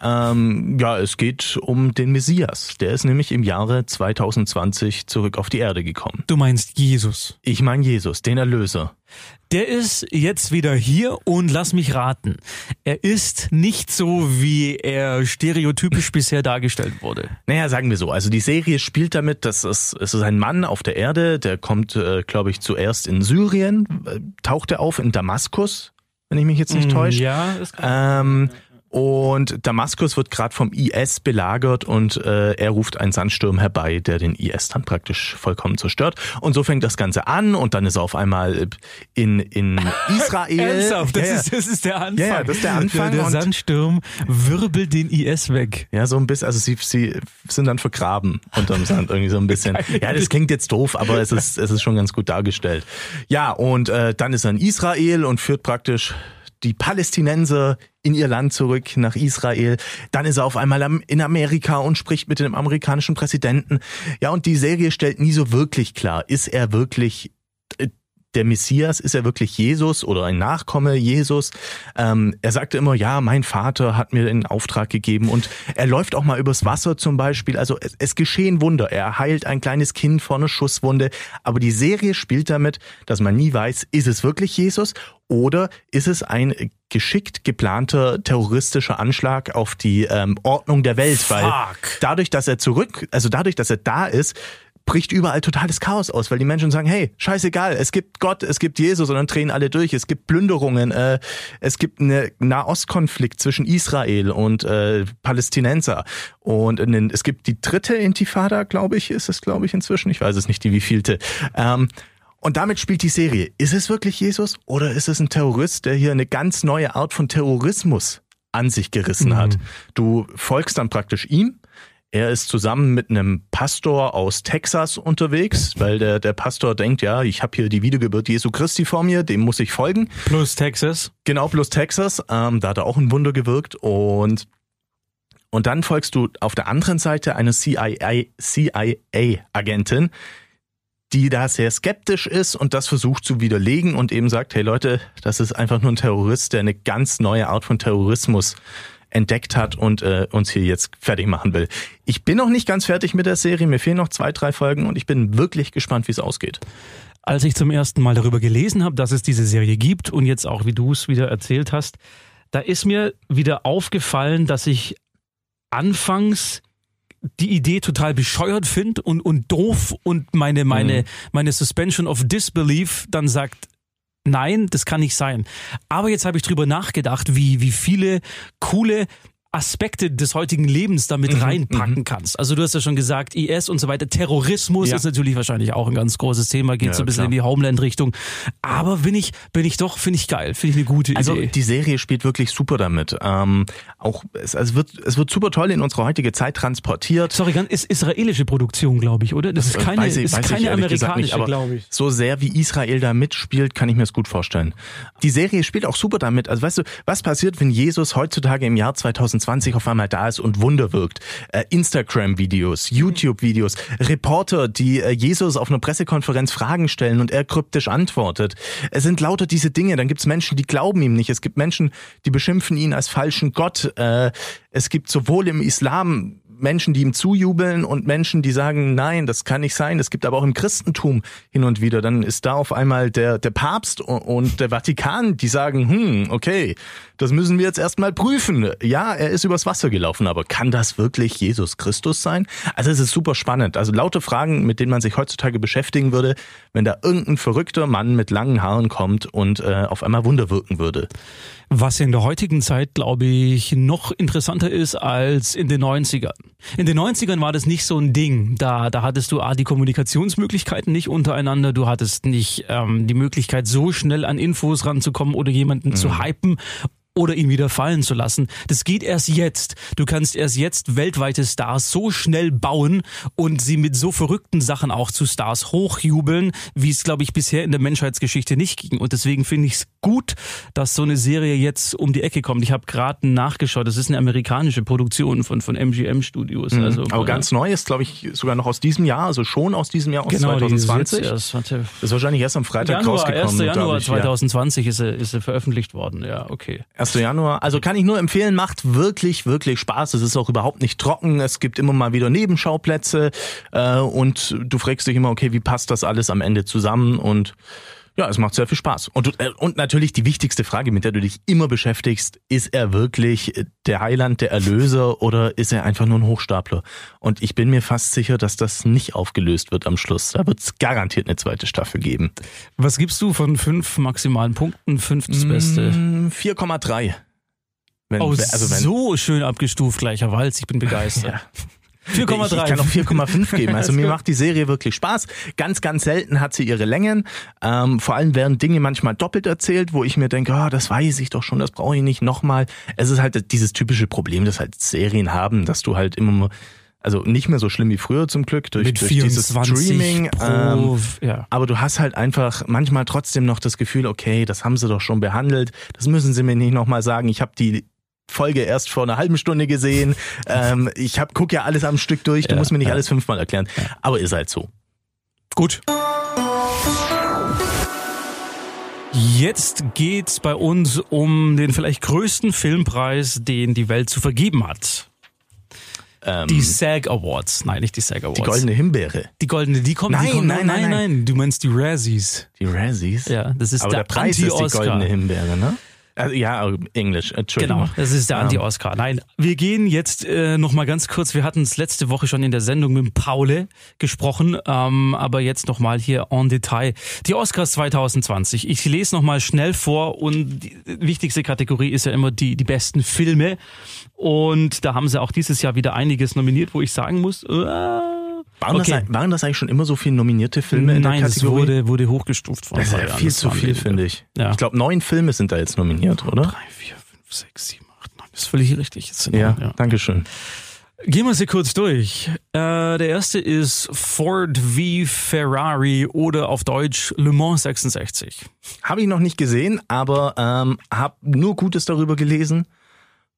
Ähm, ja, es geht um den Messias. Der ist nämlich im Jahre 2020 zurück auf die Erde gekommen. Du meinst Jesus. Ich meine Jesus, den Erlöser. Der ist jetzt wieder hier und lass mich raten. Er ist nicht so, wie er stereotypisch bisher dargestellt wurde. Naja, sagen wir so. Also die Serie spielt damit, dass es, es ist ein Mann auf der Erde, der kommt, äh, glaube ich, zuerst in Syrien, äh, taucht er auf in Damaskus, wenn ich mich jetzt nicht täusche. Ja, ist klar. Ähm, und Damaskus wird gerade vom IS belagert und äh, er ruft einen Sandsturm herbei, der den IS dann praktisch vollkommen zerstört. Und so fängt das Ganze an und dann ist er auf einmal in, in Israel. Ernsthaft, das, ja. Ist, das ist der Anfang. Ja, das ist der Anfang Der, der Sandsturm wirbelt den IS weg. Ja, so ein bisschen, also sie, sie sind dann vergraben unterm Sand, irgendwie so ein bisschen. Ja, das klingt jetzt doof, aber es ist, es ist schon ganz gut dargestellt. Ja, und äh, dann ist er in Israel und führt praktisch die Palästinenser in ihr Land zurück nach Israel. Dann ist er auf einmal in Amerika und spricht mit dem amerikanischen Präsidenten. Ja, und die Serie stellt nie so wirklich klar, ist er wirklich äh, der Messias, ist er wirklich Jesus oder ein Nachkomme Jesus? Ähm, er sagte immer, ja, mein Vater hat mir den Auftrag gegeben und er läuft auch mal übers Wasser zum Beispiel. Also es, es geschehen Wunder. Er heilt ein kleines Kind vor einer Schusswunde. Aber die Serie spielt damit, dass man nie weiß, ist es wirklich Jesus oder ist es ein geschickt geplanter terroristischer Anschlag auf die ähm, Ordnung der Welt? Weil Fuck. dadurch, dass er zurück, also dadurch, dass er da ist, bricht überall totales Chaos aus, weil die Menschen sagen, hey, scheißegal, es gibt Gott, es gibt Jesus und dann drehen alle durch, es gibt Plünderungen, äh, es gibt einen Nahostkonflikt zwischen Israel und äh, Palästinenser und in den, es gibt die dritte Intifada, glaube ich, ist es, glaube ich, inzwischen, ich weiß es nicht, die wievielte. Ähm, Und damit spielt die Serie. Ist es wirklich Jesus oder ist es ein Terrorist, der hier eine ganz neue Art von Terrorismus an sich gerissen Mhm. hat? Du folgst dann praktisch ihm. Er ist zusammen mit einem Pastor aus Texas unterwegs, weil der, der Pastor denkt, ja, ich habe hier die Wiedergeburt Jesu Christi vor mir, dem muss ich folgen. Plus Texas. Genau, plus Texas. Ähm, da hat er auch ein Wunder gewirkt. Und, und dann folgst du auf der anderen Seite eine CIA, CIA-Agentin, die da sehr skeptisch ist und das versucht zu widerlegen und eben sagt, hey Leute, das ist einfach nur ein Terrorist, der eine ganz neue Art von Terrorismus entdeckt hat und äh, uns hier jetzt fertig machen will. Ich bin noch nicht ganz fertig mit der Serie, mir fehlen noch zwei, drei Folgen und ich bin wirklich gespannt, wie es ausgeht. Als ich zum ersten Mal darüber gelesen habe, dass es diese Serie gibt und jetzt auch, wie du es wieder erzählt hast, da ist mir wieder aufgefallen, dass ich anfangs die Idee total bescheuert finde und, und doof und meine, meine, Mhm. meine Suspension of Disbelief dann sagt, nein, das kann nicht sein. Aber jetzt habe ich drüber nachgedacht, wie, wie viele coole Aspekte des heutigen Lebens damit Mhm, reinpacken kannst. Also du hast ja schon gesagt, IS und so weiter. Terrorismus Ja. ist natürlich wahrscheinlich auch ein ganz großes Thema, geht Ja, so ein bisschen klar. in die Homeland-Richtung. Aber bin ich, bin ich doch, finde ich geil, finde ich eine gute Also Idee. die Serie spielt wirklich super damit. Ähm, auch es, es wird es wird super toll in unsere heutige Zeit transportiert. Sorry, ganz ist israelische Produktion, glaube ich, oder? Das ist keine, Weiß ich- ist keine amerikanische, glaube ich. So sehr wie Israel da mitspielt, kann ich mir das gut vorstellen. Die Serie spielt auch super damit. Also weißt du, was passiert, wenn Jesus heutzutage im Jahr 2020 auf einmal da ist und Wunder wirkt? Äh, Instagram-Videos, YouTube-Videos, Reporter, die äh, Jesus auf einer Pressekonferenz Fragen stellen und er kryptisch antwortet. Es sind lauter diese Dinge. Dann gibt es Menschen, die glauben ihm nicht. Es gibt Menschen, die beschimpfen ihn als falschen Gott. Äh, es gibt sowohl im Islam Menschen, die ihm zujubeln und Menschen, die sagen, nein, das kann nicht sein. Es gibt aber auch im Christentum hin und wieder. Dann ist da auf einmal der, der Papst und- der Vatikan, die sagen, hm, okay, das müssen wir jetzt erstmal prüfen. Ja, er ist übers Wasser gelaufen, aber kann das wirklich Jesus Christus sein? Also es ist super spannend. Also laute Fragen, mit denen man sich heutzutage beschäftigen würde, wenn da irgendein verrückter Mann mit langen Haaren kommt und äh, auf einmal Wunder wirken würde. Was in der heutigen Zeit, glaube ich, noch interessanter ist als in den 90ern. In den 90ern war das nicht so ein Ding. Da, da hattest du A, die Kommunikationsmöglichkeiten nicht untereinander, du hattest nicht ähm, die Möglichkeit, so schnell an Infos ranzukommen oder jemanden zu hypen oder ihn wieder fallen zu lassen. Das geht erst jetzt. Du kannst erst jetzt weltweite Stars so schnell bauen und sie mit so verrückten Sachen auch zu Stars hochjubeln, wie es, glaube ich, bisher in der Menschheitsgeschichte nicht ging. Und deswegen finde ich es gut, dass so eine Serie jetzt um die Ecke kommt. Ich habe gerade nachgeschaut, das ist eine amerikanische Produktion von, von MGM Studios. Also, Mhm. aber äh, ganz neu ist, glaube ich, sogar noch aus diesem Jahr, also schon aus diesem Jahr, aus genau, die ist 2020. erst, ist wahrscheinlich erst am Freitag Januar, 1. rausgekommen. glaub Januar ich, ja. 2020 ist sie, ist sie veröffentlicht worden. Ja, okay. 1. Januar. Also kann ich nur empfehlen, macht wirklich, wirklich Spaß. Es ist auch überhaupt nicht trocken. Es gibt immer mal wieder Nebenschauplätze äh, und du fragst dich immer, okay, wie passt das alles am Ende zusammen? Und ja, es macht sehr viel Spaß. Und, äh, und natürlich die wichtigste Frage, mit der du dich immer beschäftigst, ist er wirklich äh, der Heiland, der Erlöser oder ist er einfach nur ein Hochstapler? Und ich bin mir fast sicher, dass das nicht aufgelöst wird am Schluss. Da wird es garantiert eine zweite Staffel geben. Was gibst du von fünf maximalen Punkten? Fünf das Beste. Mm, 4,3. Wenn, Oh, also wenn, so schön abgestuft, gleicher Walz. Ich bin begeistert. Ja. 4,3. Ich, ich kann auch 4,5 geben. Also mir macht die Serie wirklich Spaß. Ganz, ganz selten hat sie ihre Längen. Ähm, vor allem werden Dinge manchmal doppelt erzählt, wo ich mir denke, ah, das weiß ich doch schon, das brauche ich nicht nochmal. Es ist halt dieses typische Problem, das halt Serien haben, dass du halt immer, also nicht mehr so schlimm wie früher zum Glück durch, durch dieses 24 Streaming. pro, ähm, ja. aber du hast halt einfach manchmal trotzdem noch das Gefühl, okay, das haben sie doch schon behandelt. Das müssen sie mir nicht nochmal sagen. Ich habe die Folge erst vor einer halben Stunde gesehen. ähm, ich hab, guck ja alles am Stück durch. Du Ja, musst mir nicht ja. alles fünfmal erklären. Aber ist halt so. Gut. Jetzt geht's bei uns um den vielleicht größten Filmpreis, den die Welt zu vergeben hat. Ähm, Die SAG Awards. Nein, nicht die SAG Awards. die goldene Himbeere. Die goldene, die kommt, Nein, die kommt, nein, nein, nein. Du meinst die Razzies. Die Razzies. Ja, das ist Aber der, der, Preis ist die goldene Himbeere, ne? Also, ja, Englisch. Entschuldigung. Genau, das ist der Ähm, Anti-Oscar. Nein, wir gehen jetzt äh, noch mal ganz kurz. Wir hatten es letzte Woche schon in der Sendung mit Paule gesprochen, ähm, aber jetzt noch mal hier en Detail. Die Oscars 2020. Ich lese noch mal schnell vor und die wichtigste Kategorie ist ja immer die die besten Filme und da haben sie auch dieses Jahr wieder einiges nominiert, wo ich sagen muss. Äh, Waren, Okay. das, waren das eigentlich schon immer so viele nominierte Filme in Nein, der es Kategorie? wurde, wurde hochgestuft vor das ist ja viel zu viel, finde ich. Ja. Ich glaube, neun Filme sind da jetzt nominiert, oder? Drei, vier, fünf, sechs, sieben, acht, neun. Das ist völlig richtig. Sind Ja, ja. danke schön. Gehen wir sie kurz durch. Äh, der erste ist Ford v Ferrari oder auf Deutsch Le Mans 66. Habe ich noch nicht gesehen, aber ähm, habe nur Gutes darüber gelesen.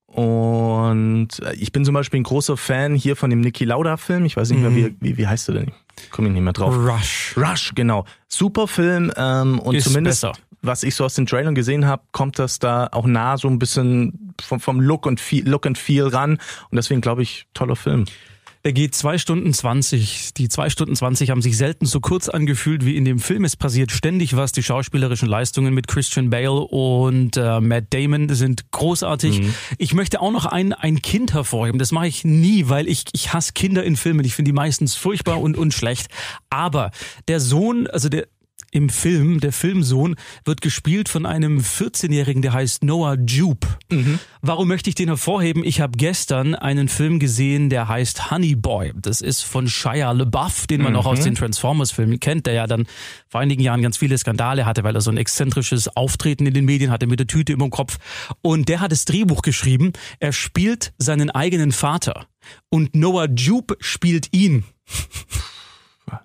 Und äh, ich bin zum Beispiel ein großer Fan hier von dem Niki Lauda-Film. Ich weiß nicht mehr, wie, wie, wie heißt der denn? Komme ich nicht mehr drauf. Rush. Rush, genau. Super Film. Ähm, und Ist zumindest, besser. was ich so aus den Trailern gesehen habe, kommt das da auch nah so ein bisschen vom, vom Look und Feel, Look and Feel ran. Und deswegen glaube ich, toller Film. Der geht zwei Stunden 20. Die zwei Stunden 20 haben sich selten so kurz angefühlt wie in dem Film. Es passiert ständig was. Die schauspielerischen Leistungen mit Christian Bale und äh, Matt Damon sind großartig. Ich möchte auch noch ein, ein Kind hervorheben. Das mache ich nie, weil ich, ich hasse Kinder in Filmen. Ich finde die meistens furchtbar und, und schlecht. Aber der Sohn, also der im Film, der Filmsohn, wird gespielt von einem 14-Jährigen, der heißt Noah Jupe. Warum möchte ich den hervorheben? Ich habe gestern einen Film gesehen, der heißt Honey Boy. Das ist von Shia LaBeouf, den man auch aus den Transformers-Filmen kennt, der ja dann vor einigen Jahren ganz viele Skandale hatte, weil er so ein exzentrisches Auftreten in den Medien hatte mit der Tüte im Kopf. Und der hat das Drehbuch geschrieben. Er spielt seinen eigenen Vater. Und Noah Jupe spielt ihn.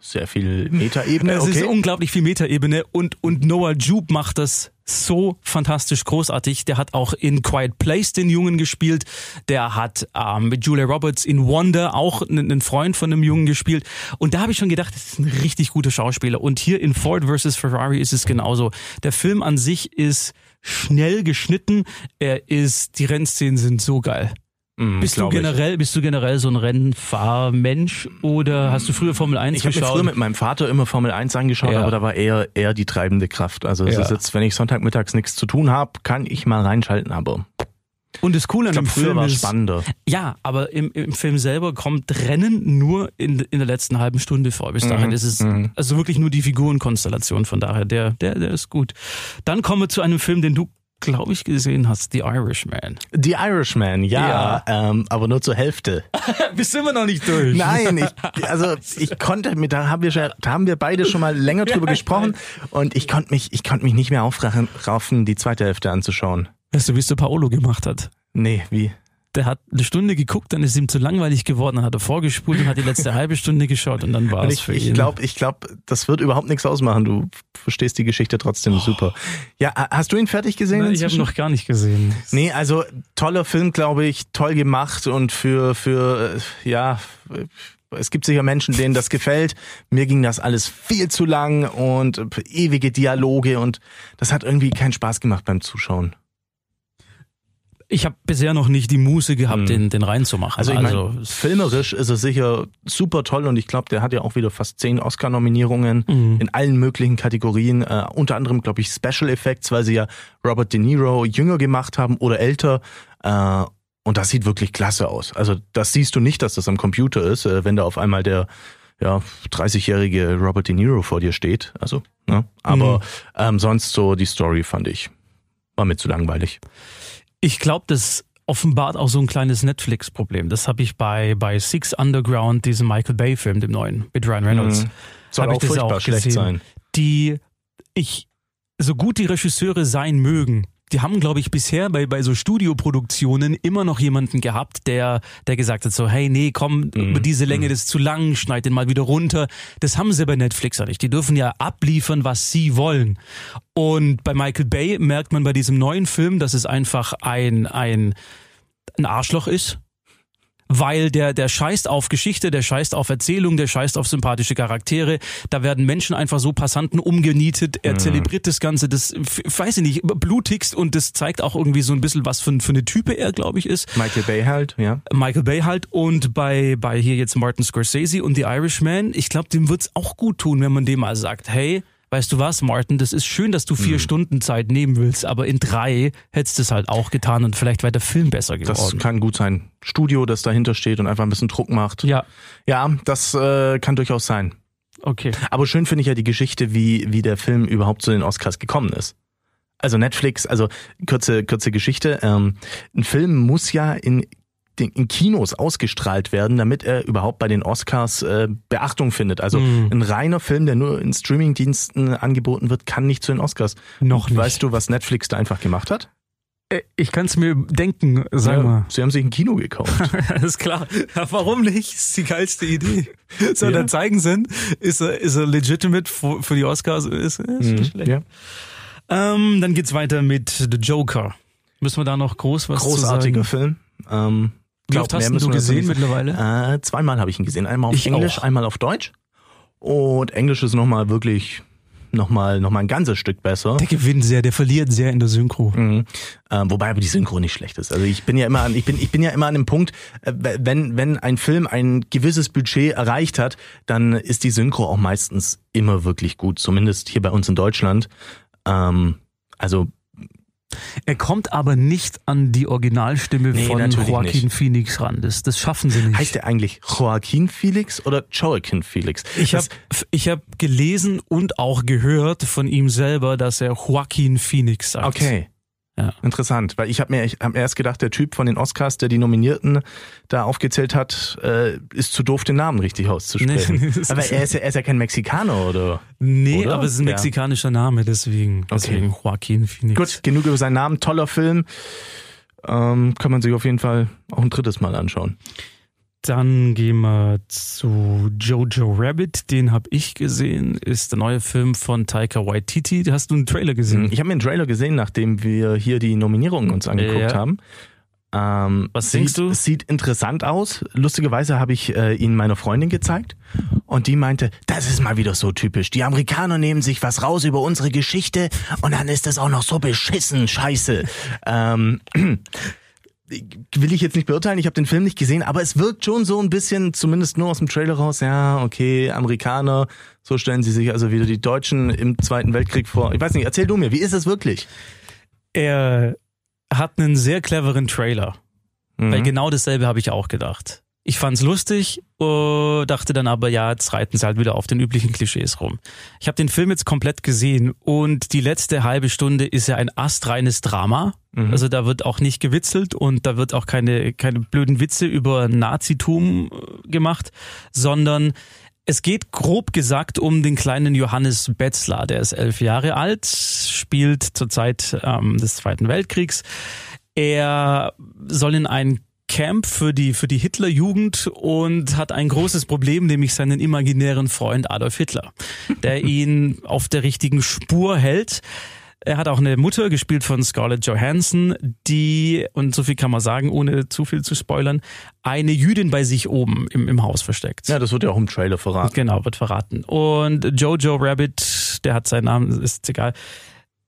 Sehr viel Metaebene. Es ist Okay. unglaublich viel Metaebene und, und Noah Jupe macht das so fantastisch großartig. Der hat auch in Quiet Place den Jungen gespielt. Der hat ähm, mit Julia Roberts in Wonder auch einen, einen Freund von einem Jungen gespielt. Und da habe ich schon gedacht, das ist ein richtig guter Schauspieler. Und hier in Ford vs. Ferrari ist es genauso. Der Film an sich ist schnell geschnitten. Er ist, die Rennszenen sind so geil. Mm, Bist du ich. generell, bist du generell so ein Rennfahrmensch oder hast du früher Formel 1 Ich habe mir geschaut? früher mit meinem Vater immer Formel 1 angeschaut, Ja. aber da war er eher die treibende Kraft. Also es Ja. ist jetzt, wenn ich Sonntagmittags nichts zu tun habe, kann ich mal reinschalten, aber Und das Coole ich an dem Film war ist, spannender. ja, aber im, im Film selber kommt Rennen nur in, in der letzten halben Stunde vor. Bis dahin ist es also wirklich nur die Figurenkonstellation. Von daher, der, der, der ist gut. Dann kommen wir zu einem Film, den du, glaube ich, gesehen hast, The Irishman. The Irishman, ja, Ähm, aber nur zur Hälfte. Bist immer noch nicht durch? Nein, ich, also ich konnte mit, da haben wir schon, da haben wir beide schon mal länger drüber gesprochen und ich konnte mich, ich konnte mich nicht mehr aufraffen, die zweite Hälfte anzuschauen. Weißt du, wie es der Paolo gemacht hat? Nee, wie? Der hat eine Stunde geguckt, dann ist ihm zu langweilig geworden, dann hat er vorgespult und hat die letzte halbe Stunde geschaut und dann war es ich für ich ihn. glaube, ich glaub, das wird überhaupt nichts ausmachen. Du verstehst die Geschichte trotzdem super. Ja, hast du ihn fertig gesehen? Nein, ich habe noch gar nicht gesehen. Nee, also toller Film, glaube ich, toll gemacht und für, für äh, ja, es gibt sicher Menschen, denen das gefällt. Mir ging das alles viel zu lang und äh, ewige Dialoge und das hat irgendwie keinen Spaß gemacht beim Zuschauen. Ich habe bisher noch nicht die Muße gehabt, den, den reinzumachen. Also ich meine, filmerisch ist er sicher super toll und ich glaube, der hat ja auch wieder fast zehn Oscar-Nominierungen in allen möglichen Kategorien. Äh, unter anderem, glaube ich, Special Effects, weil sie ja Robert De Niro jünger gemacht haben oder älter. Äh, und das sieht wirklich klasse aus. Also das siehst du nicht, dass das am Computer ist, äh, wenn da auf einmal der ja, 30-jährige Robert De Niro vor dir steht. Also, ne? Aber ähm, sonst so die Story fand ich war mir zu langweilig. Ich glaube, das offenbart auch so ein kleines Netflix-Problem. Das habe ich bei, bei Six Underground, diesem Michael Bay-Film, dem neuen, mit Ryan Reynolds. Mhm. Soll auch ich das furchtbar auch schlecht gesehen. sein. Die, ich, so gut die Regisseure sein mögen, die haben, glaube ich, bisher bei, bei so Studioproduktionen immer noch jemanden gehabt, der, der gesagt hat so, hey, nee, komm, über diese Länge, das ist zu lang, schneid den mal wieder runter. Das haben sie bei Netflix ja nicht. Die dürfen ja abliefern, was sie wollen. Und bei Michael Bay merkt man bei diesem neuen Film, dass es einfach ein, ein, ein Arschloch ist. Weil der, der scheißt auf Geschichte, der scheißt auf Erzählung, der scheißt auf sympathische Charaktere. Da werden Menschen einfach so Passanten umgenietet. Er zelebriert das Ganze, das, weiß ich nicht, blutigst und das zeigt auch irgendwie so ein bisschen, was für, für eine Type er, glaube ich, ist. Michael Bay halt, ja. Michael Bay halt und bei, bei hier jetzt Martin Scorsese und The Irishman, ich glaube, dem wird's auch gut tun, wenn man dem mal sagt, hey, weißt du was, Martin, das ist schön, dass du vier Stunden Zeit nehmen willst, aber in drei hättest du es halt auch getan und vielleicht wäre der Film besser Das geworden. kann gut sein. Studio, das dahinter steht und einfach ein bisschen Druck macht. ja, Ja, das äh, kann durchaus sein. okay. Aber schön finde ich ja die Geschichte, wie, wie der Film überhaupt zu den Oscars gekommen ist. Also Netflix, also kurze, kurze Geschichte. Ähm, ein Film muss ja in in Kinos ausgestrahlt werden, damit er überhaupt bei den Oscars äh, Beachtung findet. Also Mhm. ein reiner Film, der nur in Streamingdiensten angeboten wird, kann nicht zu den Oscars. Noch nicht. Weißt du, was Netflix da einfach gemacht hat? Äh, Ich kann es mir denken, sag Ja, mal. Sie haben sich ein Kino gekauft. Ist klar. Ja, warum nicht? Ist die geilste Idee. So, Ja. dann zeigen sie. Ist er, ist er legitimate für, für die Oscars? Ist, ist nicht schlecht. ja. Ähm, dann geht's weiter mit The Joker. Müssen wir da noch groß was Großartiger zu sagen? Film. Ähm, Wie glaub, oft hast du müssen dazu gesehen mittlerweile? Äh, zweimal habe ich ihn gesehen. Einmal auf Ich Englisch, auch. einmal auf Deutsch. Und Englisch ist nochmal wirklich nochmal noch mal ein ganzes Stück besser. Der gewinnt sehr, der verliert sehr in der Synchro. Mhm. Ähm, wobei aber die Synchro nicht schlecht ist. Also ich bin ja immer an, ich bin, ich bin ja immer an dem Punkt, äh, wenn, wenn ein Film ein gewisses Budget erreicht hat, dann ist die Synchro auch meistens immer wirklich gut. Zumindest hier bei uns in Deutschland. Ähm, also Er kommt aber nicht an die Originalstimme Nee, von Joaquin nicht. Phoenix ran. Das, das schaffen sie nicht. heißt der eigentlich Joaquin Felix oder Joaquin Felix? Ich habe ich hab gelesen und auch gehört von ihm selber, dass er Joaquin Phoenix sagt. Okay. Ja. Interessant, weil ich habe mir, ich hab mir erst gedacht, der Typ von den Oscars, der die Nominierten da aufgezählt hat, äh, ist zu doof, den Namen richtig auszusprechen. Nee, das Aber er ist, ja, er ist ja kein Mexikaner, oder? Nee, Oder? aber es ist ein mexikanischer Name, deswegen. Deswegen Joaquin Phoenix. Gut, genug über seinen Namen, toller Film. Ähm, kann man sich auf jeden Fall auch ein drittes Mal anschauen. Dann gehen wir zu Jojo Rabbit, den habe ich gesehen, ist der neue Film von Taika Waititi. Hast du einen Trailer gesehen? Ich habe mir einen Trailer gesehen, nachdem wir hier die Nominierungen uns angeguckt Ja. haben. Ähm, Was sieht, denkst du? Sieht interessant aus. Lustigerweise habe ich äh, ihn meiner Freundin gezeigt und die meinte, das ist mal wieder so typisch. Die Amerikaner nehmen sich was raus über unsere Geschichte und dann ist das auch noch so beschissen scheiße. ähm, will ich jetzt nicht beurteilen, ich habe den Film nicht gesehen, aber es wirkt schon so ein bisschen, zumindest nur aus dem Trailer raus, ja, okay, Amerikaner, so stellen sie sich also wieder die Deutschen im Zweiten Weltkrieg vor. Ich weiß nicht, erzähl du mir, wie ist es wirklich? Er hat einen sehr cleveren Trailer. Mhm. Weil genau dasselbe habe ich auch gedacht. Ich fand's lustig, äh, dachte dann aber, ja, jetzt reiten sie halt wieder auf den üblichen Klischees rum. Ich habe den Film jetzt komplett gesehen und die letzte halbe Stunde ist ja ein astreines Drama. Mhm. Also da wird auch nicht gewitzelt und da wird auch keine, keine blöden Witze über Nazitum äh, gemacht, sondern es geht grob gesagt um den kleinen Johannes Betzler, der ist elf Jahre alt, spielt zur Zeit ähm, des Zweiten Weltkriegs. Er soll in ein Camp für die, für die Hitlerjugend und hat ein großes Problem, nämlich seinen imaginären Freund Adolf Hitler, der ihn auf der richtigen Spur hält. Er hat auch eine Mutter, gespielt von Scarlett Johansson, die, und so viel kann man sagen, ohne zu viel zu spoilern, eine Jüdin bei sich oben im, im Haus versteckt. Ja, das wird ja auch im Trailer verraten. Genau, wird verraten. Und Jojo Rabbit, der hat seinen Namen, ist egal,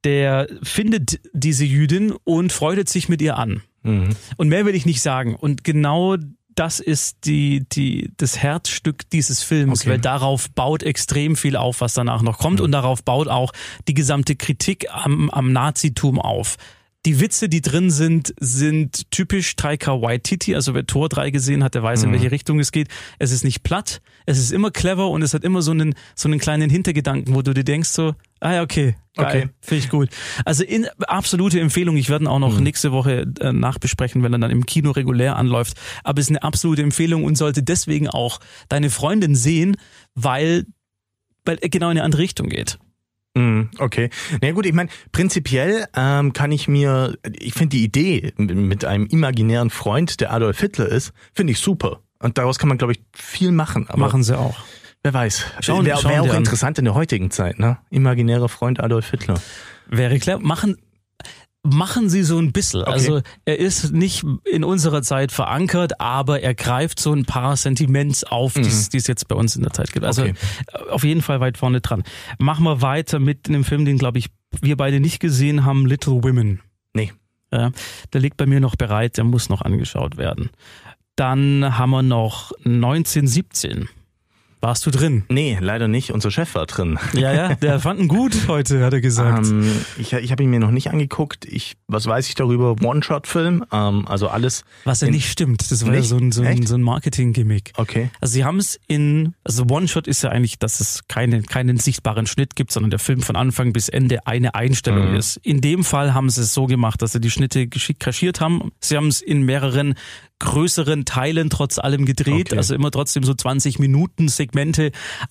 der findet diese Jüdin und freudet sich mit ihr an. Mhm. Und mehr will ich nicht sagen. Und genau das ist die, die, das Herzstück dieses Films, Okay. weil darauf baut extrem viel auf, was danach noch kommt. Und darauf baut auch die gesamte Kritik am, am Nazitum auf. Die Witze, die drin sind, sind typisch Taika Waititi. Also wer Tor 3 gesehen hat, der weiß, in welche Richtung es geht. Es ist nicht platt, es ist immer clever und es hat immer so einen, so einen kleinen Hintergedanken, wo du dir denkst so, ah ja, okay, geil, Okay. finde ich gut. Also in, absolute Empfehlung. Ich werde ihn auch noch nächste Woche äh, nachbesprechen, wenn er dann im Kino regulär anläuft. Aber es ist eine absolute Empfehlung und sollte deswegen auch deine Freundin sehen, weil, weil er genau in eine andere Richtung geht. Mhm, Okay. Na gut, ich meine, prinzipiell ähm, kann ich mir, ich finde die Idee mit einem imaginären Freund, der Adolf Hitler ist, finde ich super. Und daraus kann man, glaube ich, viel machen. Aber Machen sie auch. wer weiß. Wäre wär auch an. interessant in der heutigen Zeit, ne? Imaginärer Freund Adolf Hitler. Wäre klar. Machen, machen sie so ein bisschen. Also er ist nicht in unserer Zeit verankert, aber er greift so ein paar Sentiments auf, die es die es jetzt bei uns in der Zeit gibt. Also Okay. äh, auf jeden Fall weit vorne dran. Machen wir weiter mit einem Film, den glaube ich wir beide nicht gesehen haben, Little Women. Nee. Ja, der liegt bei mir noch bereit, der muss noch angeschaut werden. Dann haben wir noch 1917. Warst du drin? Nee, leider nicht. Unser Chef war drin. Ja, ja, der fand ihn gut heute, hat er gesagt. Ähm, ich ich habe ihn mir noch nicht angeguckt. Ich, was weiß ich darüber? One-Shot-Film. Ähm, also alles. Was ja nicht stimmt. Das war ja Nicht? so ein, so ein, so ein Marketing-Gimmick. Okay. Also sie haben es in, also One-Shot ist ja eigentlich, dass es keine, keinen sichtbaren Schnitt gibt, sondern der Film von Anfang bis Ende eine Einstellung Mhm. ist. In dem Fall haben sie es so gemacht, dass sie die Schnitte geschickt kaschiert haben. Sie haben es in mehreren größeren Teilen trotz allem gedreht, Okay. also immer trotzdem so 20 Minuten Segmente,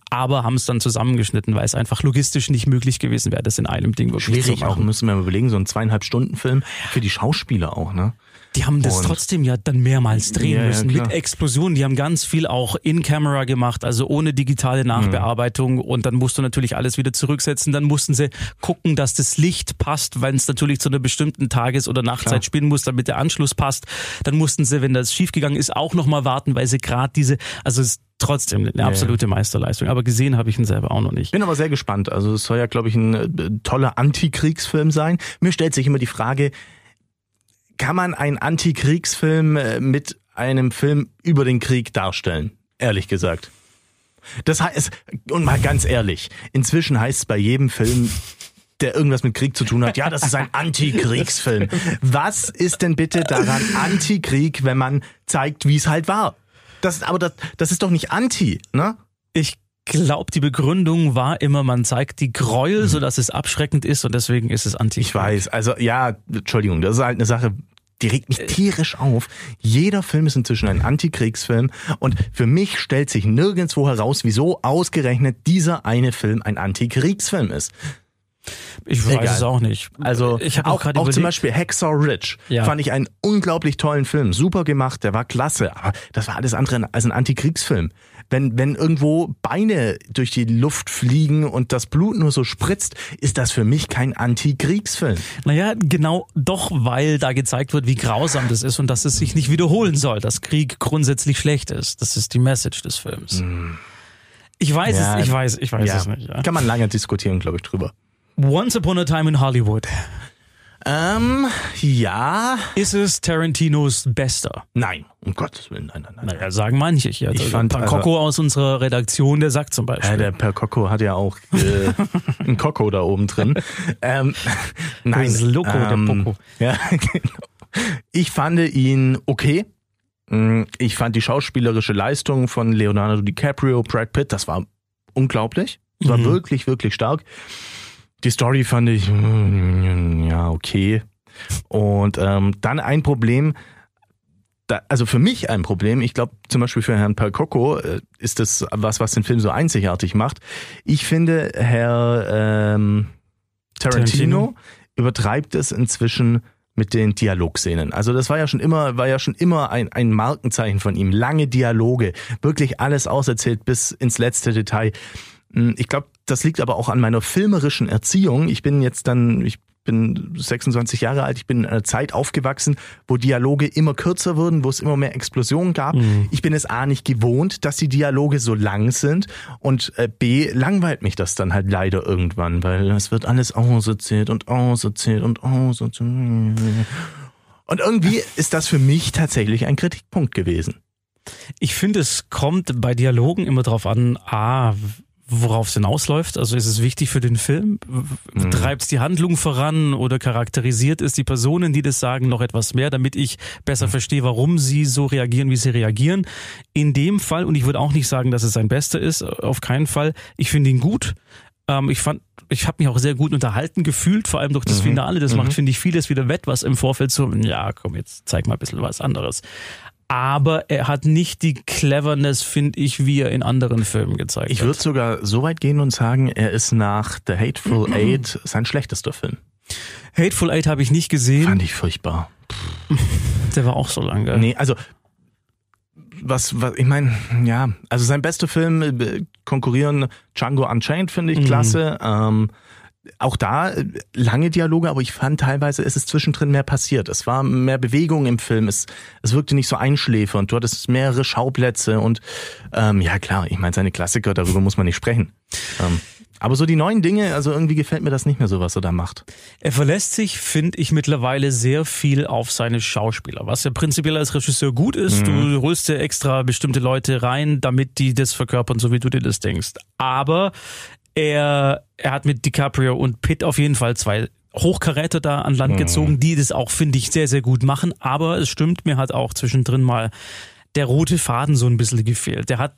aber haben es dann zusammengeschnitten, weil es einfach logistisch nicht möglich gewesen wäre, das in einem Ding wirklich Schwierig zu auch, machen. müssen wir mal überlegen, so ein zweieinhalb Stunden Film für die Schauspieler auch, ne? Die haben das Und- trotzdem ja dann mehrmals drehen Ja, ja, müssen klar. mit Explosionen. Die haben ganz viel auch in Camera gemacht, also ohne digitale Nachbearbeitung. Und dann musst du natürlich alles wieder zurücksetzen. Dann mussten sie gucken, dass das Licht passt, wenn es natürlich zu einer bestimmten Tages- oder Nachtzeit spielen muss, damit der Anschluss passt. Dann mussten sie, wenn das schiefgegangen ist, auch nochmal warten, weil sie gerade diese, also es ist trotzdem eine absolute Meisterleistung. Aber gesehen habe ich ihn selber auch noch nicht. Bin aber sehr gespannt. Also es soll ja, glaube ich, ein äh, toller Antikriegsfilm sein. Mir stellt sich immer die Frage, kann man einen Antikriegsfilm äh, mit einem Film über den Krieg darstellen? Ehrlich gesagt. Das heißt, und mal ganz ehrlich, inzwischen heißt es bei jedem Film, der irgendwas mit Krieg zu tun hat, ja, das ist ein Antikriegsfilm. Was ist denn bitte daran Antikrieg, wenn man zeigt, wie es halt war? Das, aber das, das ist doch nicht Anti, ne? Ich glaube, die Begründung war immer, man zeigt die Gräuel, sodass es abschreckend ist und deswegen ist es anti. Ich weiß, also ja, Entschuldigung, das ist halt eine Sache, die regt mich tierisch auf. Jeder Film ist inzwischen ein Antikriegsfilm und für mich stellt sich nirgendwo heraus, wieso ausgerechnet dieser eine Film ein Antikriegsfilm ist. Ich weiß Egal. es auch nicht. Also ich habe auch, auch auch zum Beispiel Hacksaw Ridge Ja. fand ich einen unglaublich tollen Film, super gemacht, der war klasse, aber das war alles andere als ein Antikriegsfilm. Wenn, wenn irgendwo Beine durch die Luft fliegen und das Blut nur so spritzt, ist das für mich kein Antikriegsfilm. Naja, genau doch, weil da gezeigt wird, wie grausam das ist und dass es sich nicht wiederholen soll, dass Krieg grundsätzlich schlecht ist. Das ist die Message des Films. Ich weiß Ja. es, ich weiß, ich weiß Ja, es nicht. Ja. Kann man lange diskutieren, glaube ich, drüber. Once Upon a Time in Hollywood. Ähm, ja. Ist es Tarantinos bester? Nein, um Gottes Willen, nein, nein, nein. Naja, sagen manche hier. Also Ich fand, Pankoko aus unserer Redaktion, der sagt zum Beispiel. Ja, der Per Coco hat ja auch äh, einen Coco da oben drin. Ähm, nein, Das ist Loco, der ähm, Poco. Ja, genau. Ich fand ihn okay. Mm, Ich fand die schauspielerische Leistung von Leonardo DiCaprio, Brad Pitt, das war unglaublich. Das war Mhm. wirklich, wirklich stark. Die Story fand ich, mm, ja, okay. Und ähm, dann ein Problem, da, also für mich ein Problem, ich glaube zum Beispiel für Herrn Percoco äh, ist das was, was den Film so einzigartig macht. Ich finde, Herr ähm, Tarantino, Tarantino. übertreibt es inzwischen mit den Dialogszenen. Also das war ja schon immer, war ja schon immer ein, ein Markenzeichen von ihm. Lange Dialoge, wirklich alles auserzählt bis ins letzte Detail. Hm, Ich glaube, das liegt aber auch an meiner filmerischen Erziehung. Ich bin jetzt dann, ich bin 26 Jahre alt, ich bin in einer Zeit aufgewachsen, wo Dialoge immer kürzer wurden, wo es immer mehr Explosionen gab. Ich bin es A nicht gewohnt, dass die Dialoge so lang sind und äh, B langweilt mich das dann halt leider irgendwann, weil es wird alles auserzählt und auserzählt und auserzählt. Und irgendwie ist das für mich tatsächlich ein Kritikpunkt gewesen. Ich finde, es kommt bei Dialogen immer drauf an, a, worauf es hinausläuft. Also ist es wichtig für den Film? Mhm. Treibt es die Handlung voran oder charakterisiert es die Personen, die das sagen, noch etwas mehr, damit ich besser verstehe, warum sie so reagieren, wie sie reagieren? In dem Fall, und ich würde auch nicht sagen, dass es sein Bester ist, auf keinen Fall. Ich finde ihn gut. Ähm, ich fand, ich habe mich auch sehr gut unterhalten gefühlt, vor allem durch das Finale. Das macht, finde ich, vieles wieder wett, was im Vorfeld so, ja, komm, jetzt zeig mal ein bisschen was anderes. Aber er hat nicht die Cleverness, finde ich, wie er in anderen Filmen gezeigt Ich hat. würde sogar so weit gehen und sagen, er ist nach The Hateful Eight sein schlechtester Film. Hateful Eight habe ich nicht gesehen. Fand ich furchtbar. Der war auch so lang. gell? Nee, also was, was ich meine, ja, also sein bester Film äh, konkurrieren Django Unchained finde ich Mhm. klasse. Ähm, auch da äh, lange Dialoge, aber ich fand teilweise ist es zwischendrin mehr passiert. Es war mehr Bewegung im Film. Es, es wirkte nicht so einschläfernd. Du hattest mehrere Schauplätze und ähm, ja klar, ich meine seine Klassiker, darüber muss man nicht sprechen. Ähm, aber so die neuen Dinge, also irgendwie gefällt mir das nicht mehr so, was er da macht. Er verlässt sich, finde ich, mittlerweile sehr viel auf seine Schauspieler, was ja prinzipiell als Regisseur gut ist. Du holst dir extra bestimmte Leute rein, damit die das verkörpern, so wie du dir das denkst. Aber er, er hat mit DiCaprio und Pitt auf jeden Fall zwei Hochkaräter da an Land gezogen, die das auch, finde ich, sehr, sehr gut machen. Aber es stimmt, mir hat auch zwischendrin mal der rote Faden so ein bisschen gefehlt. Der hat